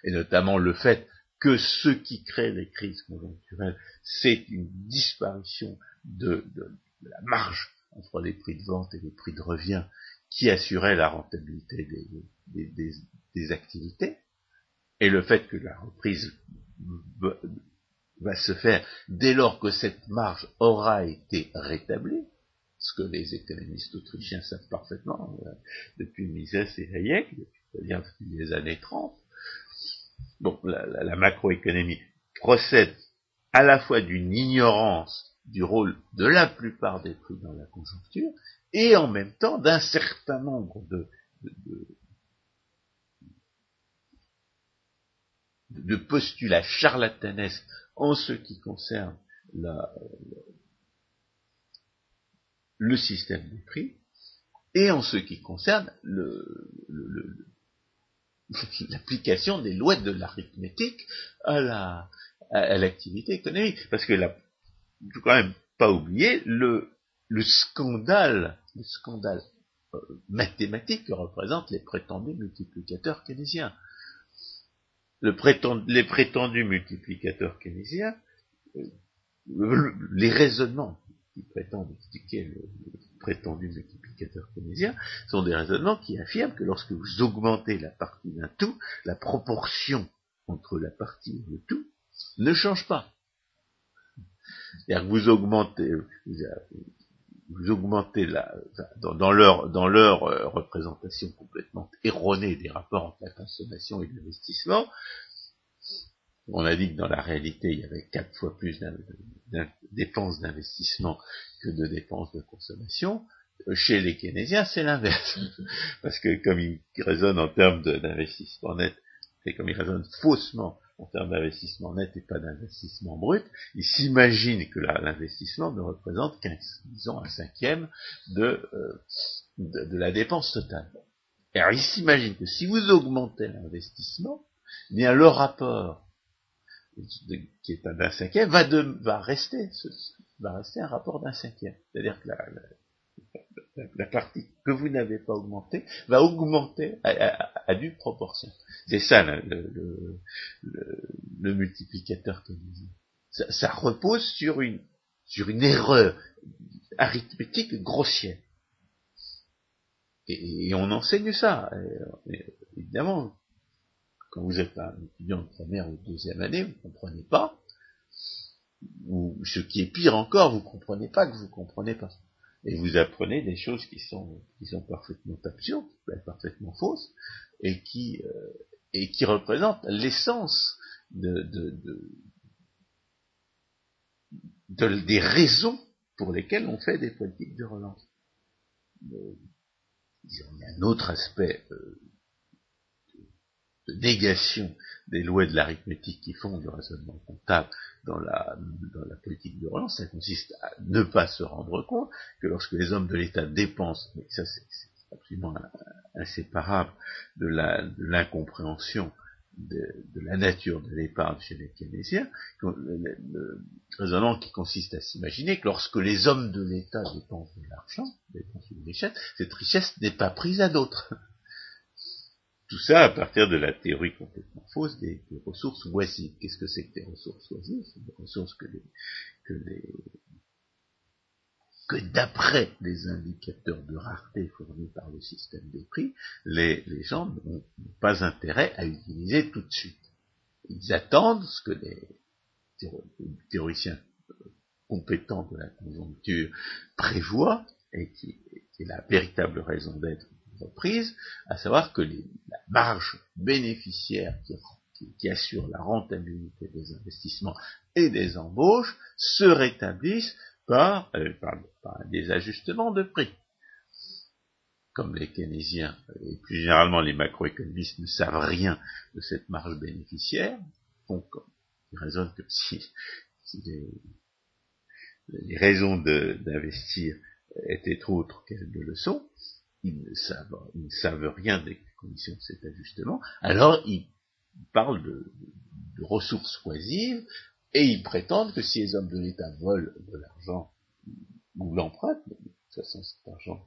et notamment le fait que ce qui crée les crises conjoncturelles, c'est une disparition de, de, la marge entre les prix de vente et les prix de revient qui assurait la rentabilité des, des, des activités, et le fait que la reprise va se faire dès lors que cette marge aura été rétablie, ce que les économistes autrichiens savent parfaitement euh, depuis Mises et Hayek, c'est-à-dire depuis les années 30. Bon, la, macroéconomie procède à la fois d'une ignorance du rôle de la plupart des prix dans la conjoncture, et en même temps d'un certain nombre de, de postulats charlatanesques en ce qui concerne le système des prix et en ce qui concerne *laughs* l'application des lois de l'arithmétique à la à, l'activité économique. Parce que là, il faut quand même pas oublier le, le scandale, le scandale euh, mathématique que représentent les prétendus multiplicateurs keynésiens les prétendus multiplicateurs keynésiens, euh, les raisonnements qui prétendent expliquer le, prétendu multiplicateur keynésien sont des raisonnements qui affirment que lorsque vous augmentez la partie d'un tout, la proportion entre la partie et le tout ne change pas. C'est-à-dire que vous augmentez, vous augmentez la, dans, leur, dans leur euh, représentation complètement erronée des rapports entre la consommation et l'investissement, on a dit que dans la réalité, il y avait quatre fois plus de dépenses d'investissement que de dépenses de consommation. Chez les keynésiens, c'est l'inverse. *laughs* Parce que comme ils raisonnent en termes d'investissement net, et comme ils raisonnent faussement en termes d'investissement net et pas d'investissement brut, ils s'imaginent que l'investissement ne représente qu'un, disons, un cinquième de, euh, de, la dépense totale. Alors ils s'imaginent que si vous augmentez l'investissement, eh bien le rapport qui est d'un cinquième va, de, va rester va rester un rapport d'un cinquième. C'est-à-dire que la partie que vous n'avez pas augmentée va augmenter à, due proportion. C'est ça le, le, multiplicateur que ça, ça repose sur une, sur une erreur arithmétique grossière. Et, on enseigne ça. évidemment, quand vous êtes un étudiant de première ou de deuxième année, vous ne comprenez pas. Ou ce qui est pire encore, vous ne comprenez pas que vous ne comprenez pas et vous apprenez des choses qui sont qui sont parfaitement absurdes, parfaitement fausses, et qui euh, et qui représentent l'essence de, de, des raisons pour lesquelles on fait des politiques de relance. Il y a un autre aspect euh, de négation des lois de l'arithmétique qui font du raisonnement comptable dans la, dans la politique de relance, ça consiste à ne pas se rendre compte que lorsque les hommes de l'État dépensent, mais ça c'est absolument inséparable de l'incompréhension de, la nature de l'épargne chez les keynésiens, le, raisonnement qui consiste à s'imaginer que lorsque les hommes de l'État dépensent de l'argent, dépensent une richesse, cette richesse n'est pas prise à d'autres tout ça à partir de la théorie complètement fausse des, ressources oisives. Qu'est-ce que c'est que des ressources oisives C'est des ressources que les, que les, que d'après les indicateurs de rareté fournis par le système des prix, les, les gens n'ont pas intérêt à utiliser tout de suite. Ils attendent ce que les théoriciens compétents de la conjoncture prévoient et qui, est la véritable raison d'être reprise, à savoir que la marge bénéficiaire qui, assure la rentabilité des investissements et des embauches se rétablissent par, euh, des ajustements de prix. Comme les keynésiens et plus généralement les macroéconomistes ne savent rien de cette marge bénéficiaire, ils raisonnent que si, les, les, raisons d'investir étaient autres qu'elles ne le sont, ils ne savent, rien des conditions de cet ajustement, alors ils parlent de, ressources oisives et ils prétendent que si les hommes de l'État volent de l'argent ou l'empruntent, de toute façon cet argent,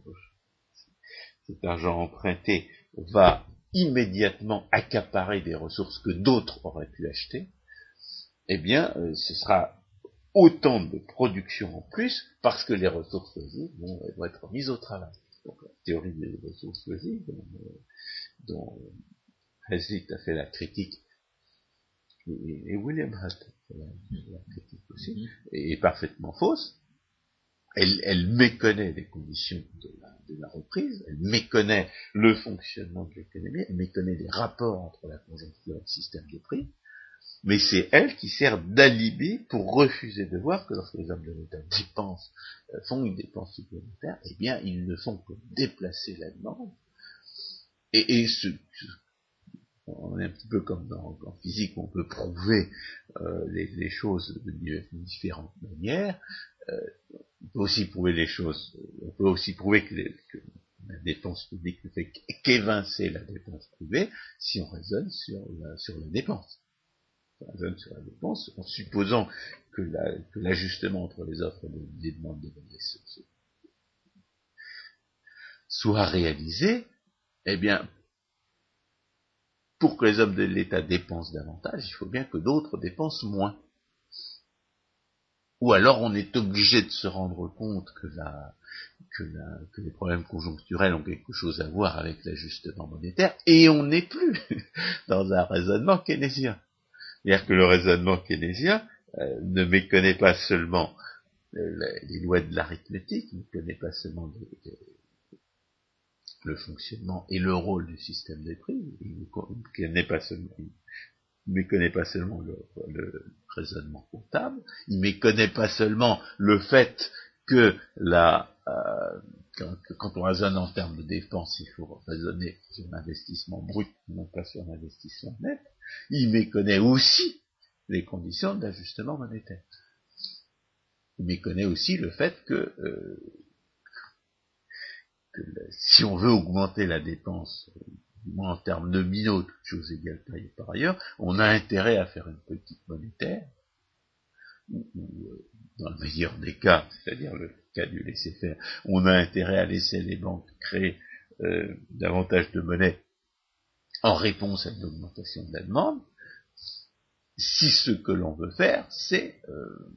cet argent emprunté va immédiatement accaparer des ressources que d'autres auraient pu acheter, eh bien, euh, ce sera autant de production en plus parce que les ressources oisives vont être mises au travail donc la théorie des ressources loisives, dont, dont Hazlitt a fait la critique, et, William Hutt a fait la, critique aussi, mm-hmm. est, parfaitement fausse. Elle, elle, méconnaît les conditions de la, de la, reprise, elle méconnaît le fonctionnement de l'économie, elle méconnaît les rapports entre la conjoncture et le système de prix, mais c'est elle qui sert d'alibi pour refuser de voir que lorsque les hommes de l'État dépensent, euh, font une dépense supplémentaire, eh bien, ils ne font que déplacer la demande. Et, et ce, on est un petit peu comme dans, en physique, on peut prouver euh, les, choses de, différentes manières. Euh, on peut aussi prouver les choses, on peut aussi prouver que, la dépense publique ne fait qu'évincer la dépense privée si on raisonne sur sur la dépense la en supposant que l'ajustement entre les offres et les demandes de monnaie soit réalisé, eh bien, pour que les hommes de l'État dépensent davantage, il faut bien que d'autres dépensent moins. Ou alors on est obligé de se rendre compte que, que, que les problèmes conjoncturels ont quelque chose à voir avec l'ajustement monétaire, et on n'est plus *laughs* dans un raisonnement keynésien. C'est-à-dire que le raisonnement keynésien euh, ne méconnaît pas seulement euh, les lois de l'arithmétique, ne connaît pas seulement le fonctionnement et le rôle du système des prix, il ne pas seulement, méconnaît pas seulement le, raisonnement comptable, il méconnaît pas seulement le fait que la, euh, quand, quand, on raisonne en termes de dépenses, il faut raisonner sur l'investissement brut, non pas sur l'investissement net, il méconnaît aussi les conditions d'ajustement monétaire. Il méconnaît aussi le fait que, euh, si on veut augmenter la dépense, du moins en termes nominaux, toutes choses égales par ailleurs, on a intérêt à faire une politique monétaire, ou, euh, dans le meilleur des cas, c'est-à-dire le cas du laisser-faire, on a intérêt à laisser les banques créer euh, davantage de monnaie en réponse à une augmentation de la demande, si ce que l'on veut faire, c'est euh,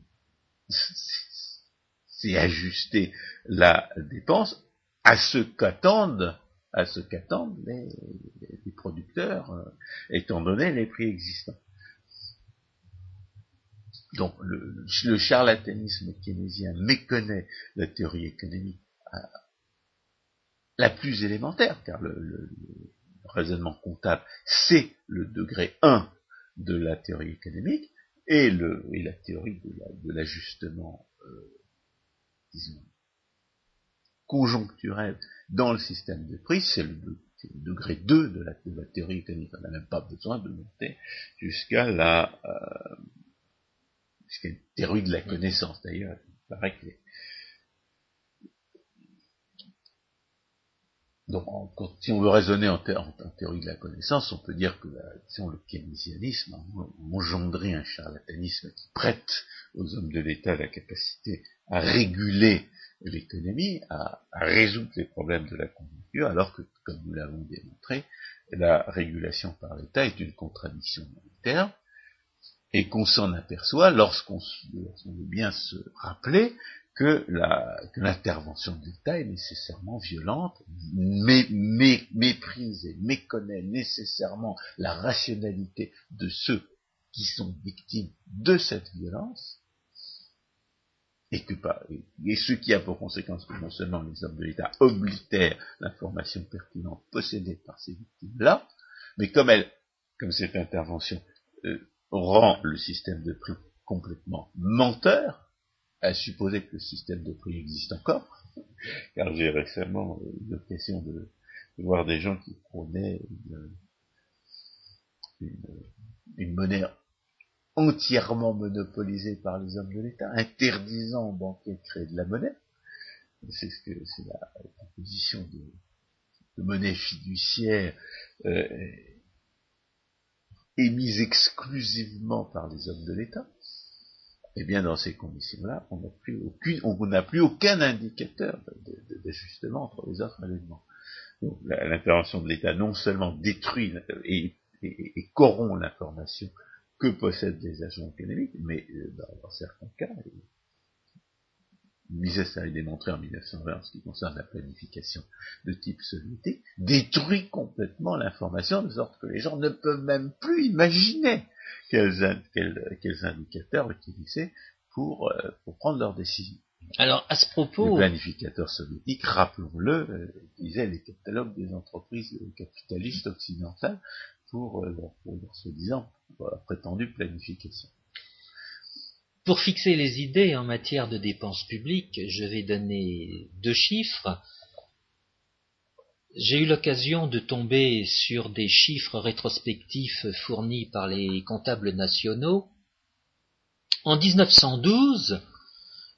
ajuster la dépense à ce qu'attendent à ce qu'attendent les, producteurs, euh, étant donné les prix existants. Donc le, le charlatanisme keynésien méconnaît la théorie économique euh, la plus élémentaire, car le, raisonnement comptable, c'est le degré 1 de la théorie économique, et, le, et la théorie de l'ajustement, euh, disons, conjoncturel dans le système de prix, c'est le, degré 2 de la, théorie économique. On n'a même pas besoin de monter jusqu'à la euh, jusqu'à une théorie de la connaissance. D'ailleurs, il paraît que les, Donc, si on veut raisonner en, théorie de la connaissance, on peut dire que le keynésianisme a engendré un charlatanisme qui prête aux hommes de l'État la capacité à réguler l'économie, à, résoudre les problèmes de la conjoncture alors que, comme nous l'avons démontré, la régulation par l'État est une contradiction militaire, et qu'on s'en aperçoit lorsqu'on veut bien se rappeler que l'intervention de l'État est nécessairement violente, méprise et méconnaît nécessairement la rationalité de ceux qui sont victimes de cette violence, et, que, et ce qui a pour conséquence que non seulement les hommes de l'État oblitèrent l'information pertinente possédée par ces victimes-là, mais comme elle, comme cette intervention euh, rend le système de prix complètement menteur, à supposer que le système de prix existe encore, *laughs* car j'ai récemment eu l'occasion de, voir des gens qui prônaient une monnaie entièrement monopolisé par les hommes de l'État, interdisant aux banquiers de créer de la monnaie. C'est ce que c'est la, proposition de, monnaie fiduciaire euh, émise exclusivement par les hommes de l'État. Eh bien, dans ces conditions-là, on n'a plus aucune, on n'a plus aucun indicateur d'ajustement entre les offres et les. Donc, l'intervention de l'État non seulement détruit et corrompt l'information que possèdent les agents économiques, mais euh, dans, certains cas, Mises a démontré en 1920 en ce qui concerne la planification de type soviétique, détruit complètement l'information de sorte que les gens ne peuvent même plus imaginer quels, indicateurs utiliser pour, euh, pour prendre leurs décisions. Alors, à ce propos... Le planificateur soviétique, rappelons-le, euh, disait les catalogues des entreprises capitalistes occidentales pour, euh, pour leur soi-disant prétendue planification. Pour fixer les idées en matière de dépenses publiques, je vais donner deux chiffres. J'ai eu l'occasion de tomber sur des chiffres rétrospectifs fournis par les comptables nationaux. En 1912,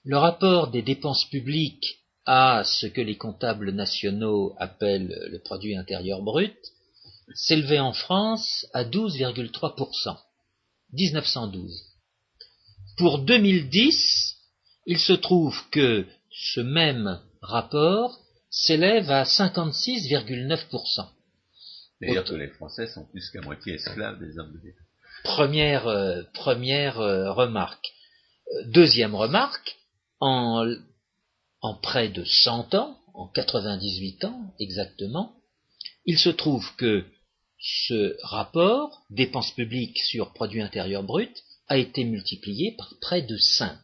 le rapport des dépenses publiques à ce que les comptables nationaux appellent le produit intérieur brut s'élevait en France à 12,3%. 1912. Pour 2010, il se trouve que ce même rapport s'élève à 56,9%. D'ailleurs que les Français sont plus qu'à moitié esclaves des hommes de l'État. Première, euh, première euh, remarque. Deuxième remarque, en, en près de 100 ans, en 98 ans exactement, il se trouve que ce rapport, dépenses publiques sur produit intérieur brut, a été multiplié par près de 5.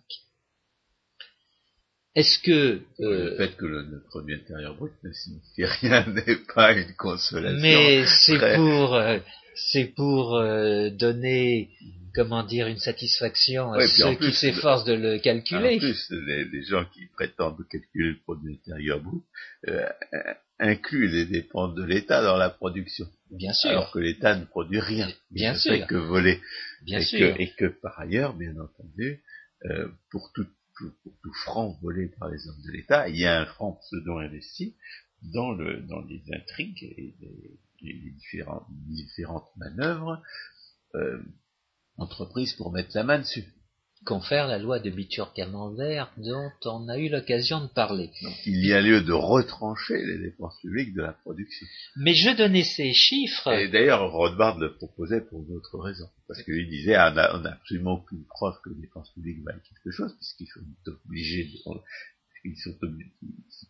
Est-ce que... Euh, le fait que le, produit intérieur brut ne signifie rien *laughs* n'est pas une consolation. Mais c'est pour, euh, c'est pour euh, donner comment dire, une satisfaction à ceux qui s'efforcent de le calculer. En plus, les, gens qui prétendent calculer le produit intérieur brut euh, incluent les dépenses de l'État dans la production. Bien sûr. Alors que l'État ne produit rien. Bien sûr. Fait que voler. Bien et sûr. Que, et que par ailleurs, bien entendu, euh, pour, tout, tout, franc volé par les hommes de l'État, il y a un franc pseudo-investi dans, le, dans les intrigues et les, les différentes, différentes manœuvres euh, entreprise pour mettre la main dessus. Confère la loi de Bitur-Camembert dont on a eu l'occasion de parler. Donc il y a lieu de retrancher les dépenses publiques de la production. Mais je donnais ces chiffres. Et d'ailleurs, Rothbard le proposait pour une autre raison. Parce qu'il disait, ah, on n'a absolument aucune preuve que les dépenses publiques valent quelque chose, puisqu'ils sont obligés de, ils sont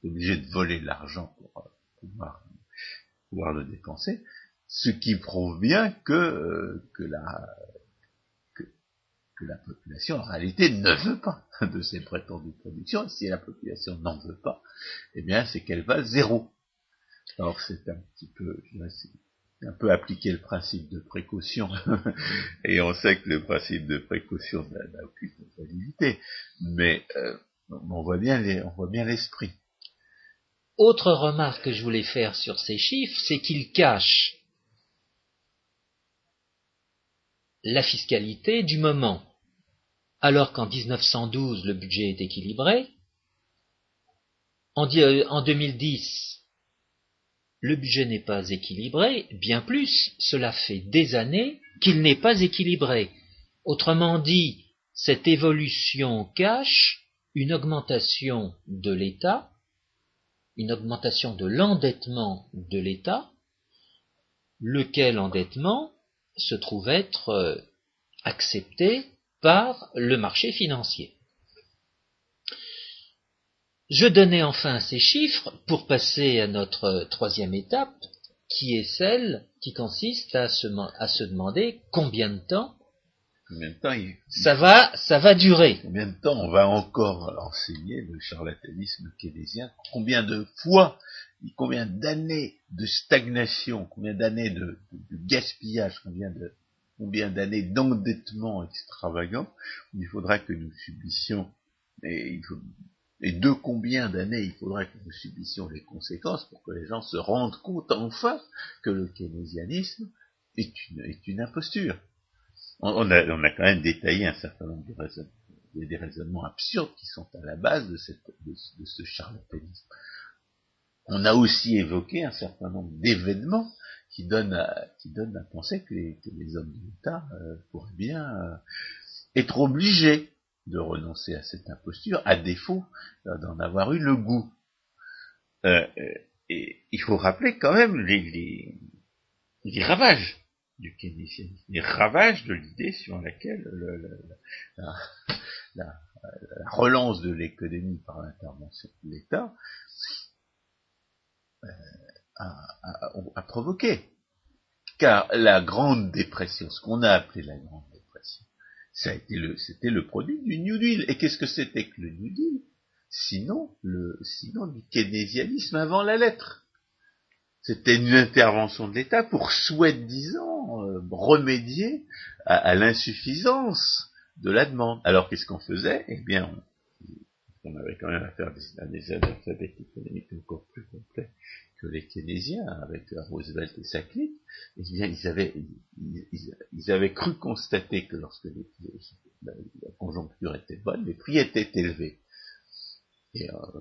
obligés, de voler l'argent pour euh, pouvoir, pouvoir le dépenser. Ce qui prouve bien que, euh, que la, que la population en réalité ne veut pas de ces prétendues productions, et si la population n'en veut pas, eh bien c'est qu'elle va zéro. Alors c'est un petit peu, c'est un peu appliquer le principe de précaution, *laughs* et on sait que le principe de précaution n'a aucune validité, mais euh, on voit bien on voit bien l'esprit. Autre remarque que je voulais faire sur ces chiffres, c'est qu'ils cachent la fiscalité du moment alors qu'en 1912 le budget est équilibré. En, 2010, le budget n'est pas équilibré, bien plus, cela fait des années qu'il n'est pas équilibré. Autrement dit, cette évolution cache une augmentation de l'État une augmentation de l'endettement de l'État, lequel endettement se trouve être euh, accepté par le marché financier. Je donnais enfin ces chiffres pour passer à notre troisième étape, qui est celle qui consiste à se, à se demander combien de temps Combien de temps il... ça va, ça va durer. Combien de temps on va encore enseigner le charlatanisme keynésien? Combien de fois, combien d'années de stagnation, combien d'années de, gaspillage, combien de combien d'années d'endettement extravagant il faudra que nous subissions et, de combien d'années il faudra que nous subissions les conséquences pour que les gens se rendent compte enfin que le keynésianisme est une, imposture on a, quand même détaillé un certain nombre de raisonnements, raisonnements absurdes qui sont à la base de, ce charlatanisme. On a aussi évoqué un certain nombre d'événements qui donnent à, qui donnent à penser que les, que les hommes de l'État euh, pourraient bien euh, être obligés de renoncer à cette imposture, à défaut d'en avoir eu le goût. Euh, et il faut rappeler quand même les, les, les ravages du keynésianisme, les ravages de l'idée sur laquelle la, relance de l'économie par l'intervention de l'État euh, a, provoqué. Car la Grande Dépression, ce qu'on a appelé la Grande Dépression, ça le, c'était le produit du New Deal. Et qu'est-ce que c'était que le New Deal? Sinon, le, sinon du keynésianisme avant la lettre. C'était une intervention de l'État pour soi-disant euh, remédier à, l'insuffisance de la demande. Alors qu'est-ce qu'on faisait? Eh bien, on, avait quand même à faire des, des analphabètes économiques encore plus complets que les keynésiens avec Roosevelt et sa. Eh bien, ils avaient, ils, avaient cru constater que lorsque la, conjoncture était bonne, les prix étaient élevés. Et euh,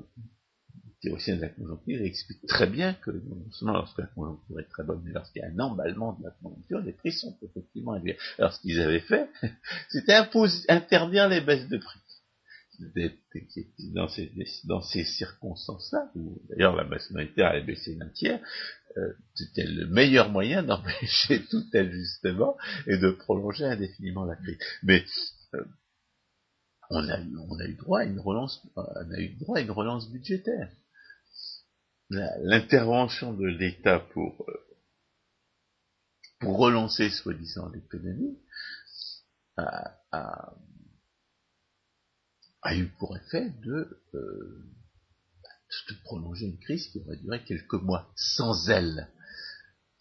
théoricien de la conjoncture explique très bien que non seulement lorsque la conjoncture est très bonne, mais lorsqu'il y a un emballement de la conjoncture, les prix sont effectivement élevés. Alors ce qu'ils avaient fait, *laughs* c'était interdire les baisses de prix. Dans ces, dans ces circonstances-là, où d'ailleurs la base monétaire avait baissé d'un tiers, euh, c'était le meilleur moyen d'empêcher *laughs* tout ajustement et de prolonger indéfiniment la crise. Mais euh, on a, on a eu droit à une relance, on a eu droit à une relance budgétaire l'intervention de l'État pour, euh, pour relancer soi-disant l'économie a, a, a, eu pour effet de, euh, prolonger une crise qui aurait duré quelques mois sans elle.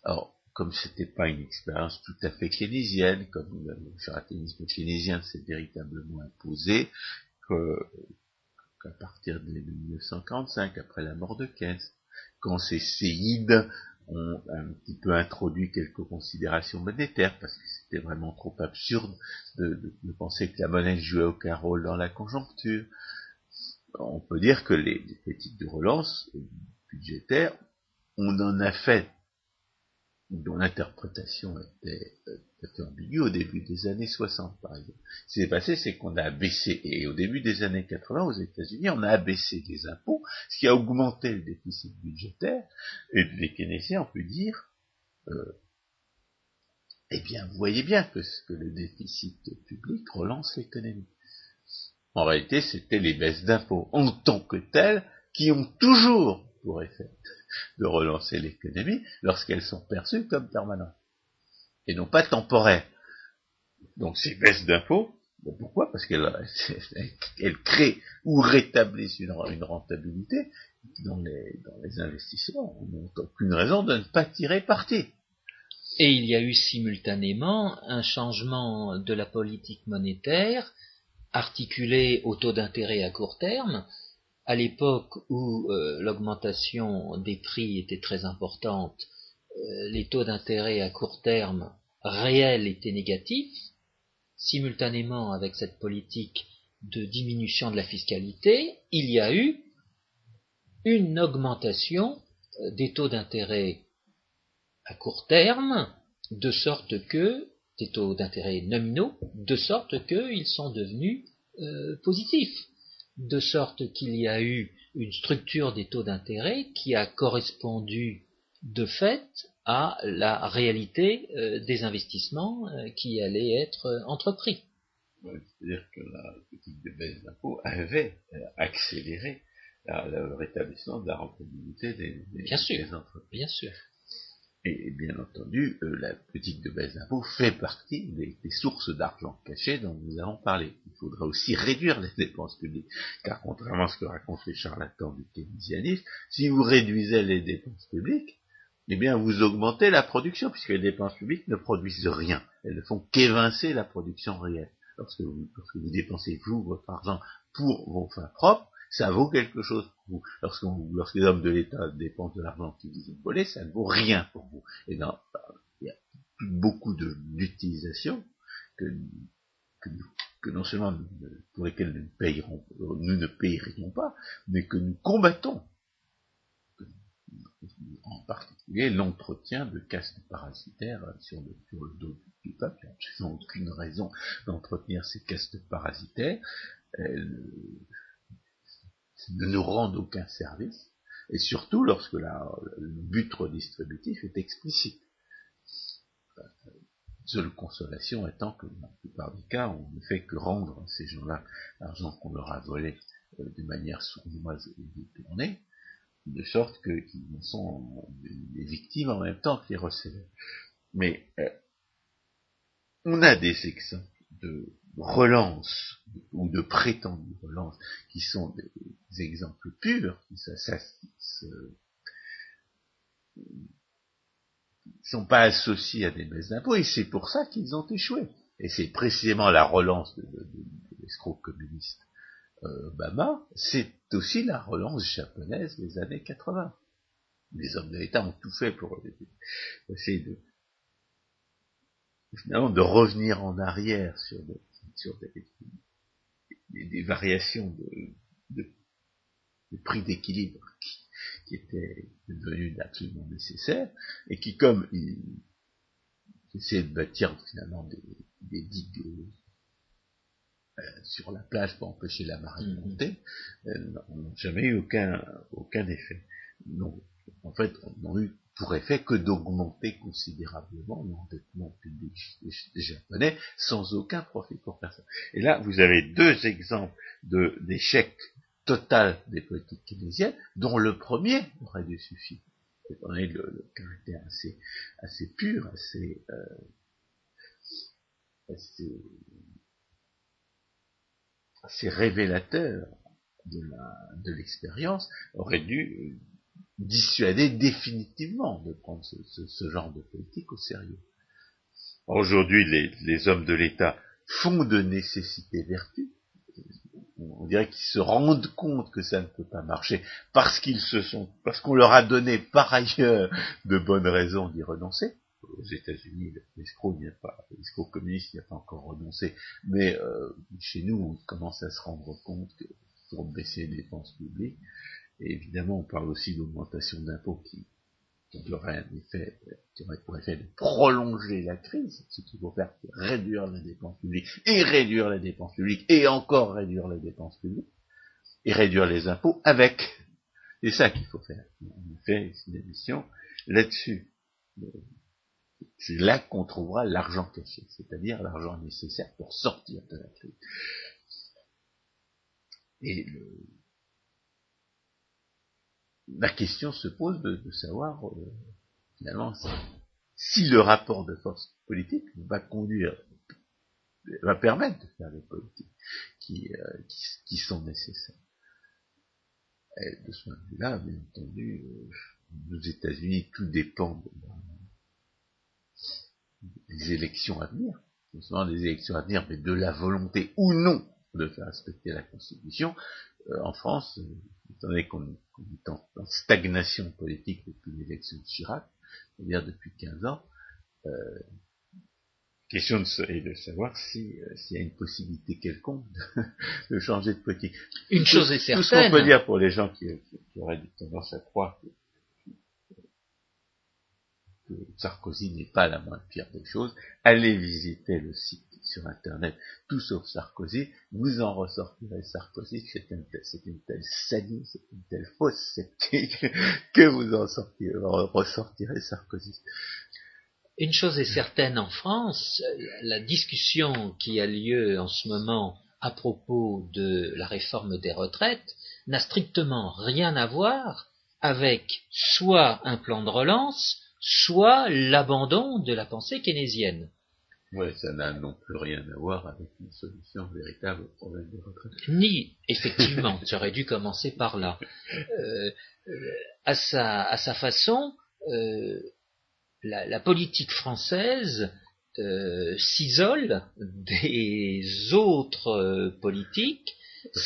Alors, comme c'était pas une expérience tout à fait keynésienne, comme le charlatanisme keynésien s'est véritablement imposé, qu'à partir de 1945, après la mort de Keynes, quand ces séides ont un petit peu introduit quelques considérations monétaires, parce que c'était vraiment trop absurde de, penser que la monnaie jouait aucun rôle dans la conjoncture. On peut dire que les, les politiques de relance budgétaire, on en a fait dont l'interprétation était, était, ambiguë au début des années 60, par exemple. Ce qui s'est passé, c'est qu'on a abaissé, et au début des années 80, aux États-Unis, on a abaissé les impôts, ce qui a augmenté le déficit budgétaire, et les Keynésiens ont pu dire, euh, eh bien, vous voyez bien que, que le déficit public relance l'économie. En réalité, c'était les baisses d'impôts en tant que telles qui ont toujours pour effet de relancer l'économie lorsqu'elles sont perçues comme permanentes et non pas temporaires. Donc ces baisses d'impôts, ben pourquoi? Parce qu'elles *laughs* créent ou rétablissent une, rentabilité dont les, dans les investissements n'ont aucune raison de ne pas tirer parti. Et il y a eu simultanément un changement de la politique monétaire articulé au taux d'intérêt à court terme à l'époque où euh, l'augmentation des prix était très importante, euh, les taux d'intérêt à court terme réels étaient négatifs, simultanément avec cette politique de diminution de la fiscalité, il y a eu une augmentation euh, des taux d'intérêt à court terme, de sorte que, des taux d'intérêt nominaux, de sorte qu'ils sont devenus positifs. de sorte qu'il y a eu une structure des taux d'intérêt qui a correspondu de fait à la réalité euh, des investissements euh, qui allaient être euh, entrepris. C'est-à-dire que la politique de baisse d'impôts avait accéléré le rétablissement de la rentabilité des, bien sûr, entreprises. Bien sûr. Et bien entendu, la politique de baisse d'impôts fait partie des, sources d'argent caché dont nous avons parlé. Il faudra aussi réduire les dépenses publiques, car contrairement à ce que racontent les charlatans du keynesianisme, si vous réduisez les dépenses publiques, eh bien vous augmentez la production, puisque les dépenses publiques ne produisent rien. Elles ne font qu'évincer la production réelle. Lorsque vous, dépensez, vous, votre argent pour vos fins propres, ça vaut quelque chose pour vous. Lorsque, les hommes de l'État dépensent de l'argent qu'ils vous ont volé, ça ne vaut rien pour vous. Et dans, il y a beaucoup d'utilisation que, que, non seulement pour lesquelles nous payerons, nous ne payerions pas, mais que nous combattons en particulier l'entretien de castes parasitaires sur le, dos du peuple. Il n'y aucune raison d'entretenir ces castes parasitaires. Elles ne nous rendent aucun service, et surtout lorsque le but redistributif est explicite. Seule consolation étant que dans la plupart des cas, on ne fait que rendre à ces gens-là l'argent qu'on leur a volé euh, de manière sournoise et détournée, de sorte qu'ils sont des victimes en même temps que les. Mais euh, on a des exemples de relance ou de prétendue relance qui sont des, exemples purs, qui ne sont pas associés à des baisses d'impôts, et c'est pour ça qu'ils ont échoué. Et c'est précisément la relance de, de l'escroc communiste euh, Obama, c'est aussi la relance japonaise des années 80. Les hommes de l'État ont tout fait pour essayer de finalement de revenir en arrière sur, des, variations de, prix d'équilibre qui, étaient devenues absolument nécessaires et qui, comme ils essayaient de bâtir finalement des, des digues euh, sur la plage pour empêcher la marée de mm-hmm. monter, euh, n'ont jamais eu aucun, aucun effet. Donc, en fait, n'ont eu pour effet que d'augmenter considérablement l'endettement public Japonais sans aucun profit pour personne. Et là, vous avez deux exemples d'échec total des politiques keynésiennes, dont le premier aurait dû suffire. Étant donné le, caractère assez, pur, assez, euh, assez assez révélateur de l'expérience, aurait dû dissuader définitivement de prendre ce, genre de politique au sérieux. Aujourd'hui, les, hommes de l'État font de nécessité vertu. On dirait qu'ils se rendent compte que ça ne peut pas marcher parce qu'ils se sont, parce qu'on leur a donné par ailleurs de bonnes raisons d'y renoncer aux États-Unis, l'escroc n'y l'escroc communiste n'y a pas encore renoncé, mais euh, chez nous, on commence à se rendre compte que pour baisser les dépenses publiques, et évidemment, on parle aussi d'augmentation d'impôts qui, qui aurait un effet, qui aurait pour effet de prolonger la crise, ce qu'il faut faire, c'est réduire les dépenses publiques, et réduire les dépenses publiques, et encore réduire les dépenses publiques, et réduire les impôts avec. C'est ça qu'il faut faire. On fait une émission là-dessus c'est là qu'on trouvera l'argent caché, c'est-à-dire l'argent nécessaire pour sortir de la crise. Et la question se pose de, savoir euh, finalement si, le rapport de force politique va conduire, va permettre de faire des politiques qui, euh, qui, sont nécessaires. Et de ce point de vue-là, bien entendu, euh, aux États-Unis, tout dépend de des élections à venir, non seulement des élections à venir, mais de la volonté ou non de faire respecter la Constitution, euh, en France, euh, étant donné qu'on est en, stagnation politique depuis l'élection de Chirac, c'est-à-dire depuis 15 ans, euh, question de, est de savoir s'il y a une possibilité quelconque de, *laughs* changer de politique. Une chose est certaine. Tout ce qu'on peut dire pour les gens qui, qui auraient tendance à croire que que Sarkozy n'est pas la moins pire des choses, allez visiter le site sur Internet, tout sauf Sarkozy, vous en ressortirez Sarkozy, c'est une, telle sadie, c'est une telle fausse sceptique, *laughs* que vous en ressortirez Sarkozy. Une chose est certaine en France, la discussion qui a lieu en ce moment à propos de la réforme des retraites n'a strictement rien à voir avec soit un plan de relance, soit l'abandon de la pensée keynésienne. Oui, ça n'a non plus rien à voir avec une solution véritable au problème des retraites. Ni, effectivement, *laughs* j'aurais dû commencer par là. Euh, à, sa, à sa façon, euh, la, politique française euh, s'isole des autres euh, politiques.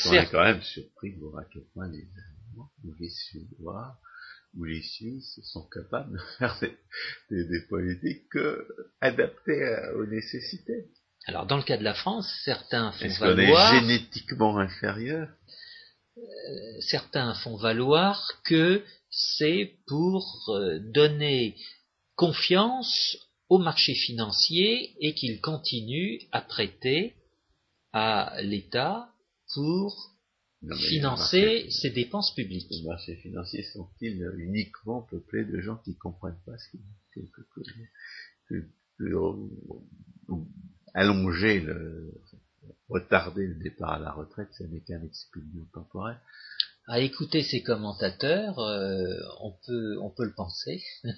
On est quand même surpris de voir à quel point les Allemands ou les Suédois ou les Suisses sont capables de *laughs* faire des, politiques euh, adaptées aux nécessités. Alors dans le cas de la France, certains font Est-ce valoir... qu'on est génétiquement inférieur? Certains font valoir que c'est pour donner confiance au marché financier et qu'il continue à prêter à l'État pour financer ses dépenses publiques. Les marchés financiers sont-ils uniquement peuplés de gens qui ne comprennent pas ce qu'ils allonger le retarder le départ à la retraite, ce n'est qu'un expédient temporaire. À écouter ces commentateurs, euh, on peut on peut le penser. *laughs*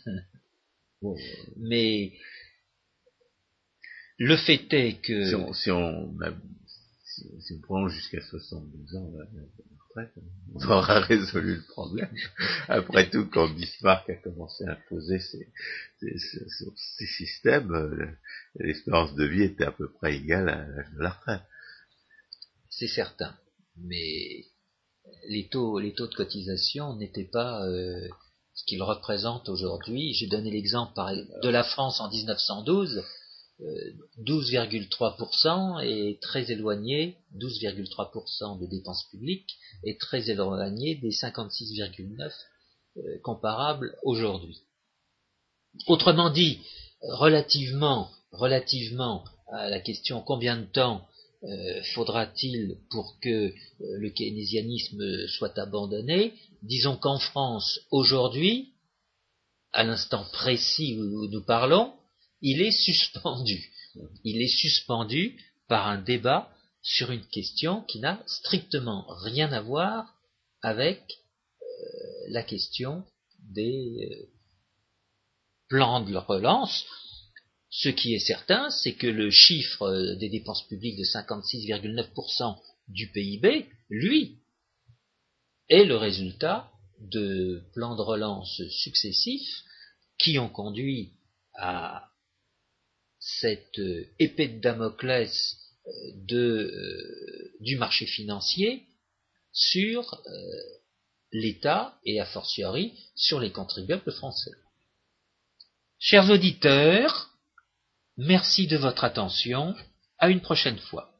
Mais le fait est que... Si on, si on, si, prend jusqu'à 72 ans la, retraite, on aura résolu le problème. Après tout, quand Bismarck a commencé à imposer ces, systèmes, euh, l'espérance de vie était à peu près égale à l'âge de la retraite. C'est certain. Mais les taux, les taux de cotisation n'étaient pas euh, ce qu'il représente aujourd'hui. J'ai donné l'exemple de la France en 1912, 12,3% est très éloigné, 12,3% de dépenses publiques est très éloigné des 56,9% euh, comparables aujourd'hui. Autrement dit, relativement, relativement à la question combien de temps euh, faudra-t-il pour que euh, le keynésianisme soit abandonné Disons qu'en France, aujourd'hui, à l'instant précis où nous parlons, il est suspendu. Il est suspendu par un débat sur une question qui n'a strictement rien à voir avec euh, la question des plans de relance ce qui est certain, c'est que le chiffre euh, des dépenses publiques de 56,9% du PIB, lui, est le résultat de plans de relance successifs qui ont conduit à cette euh, épée de Damoclès euh, du marché financier sur l'État et a fortiori sur les contribuables français. Chers auditeurs, Merci de votre attention. À une prochaine fois.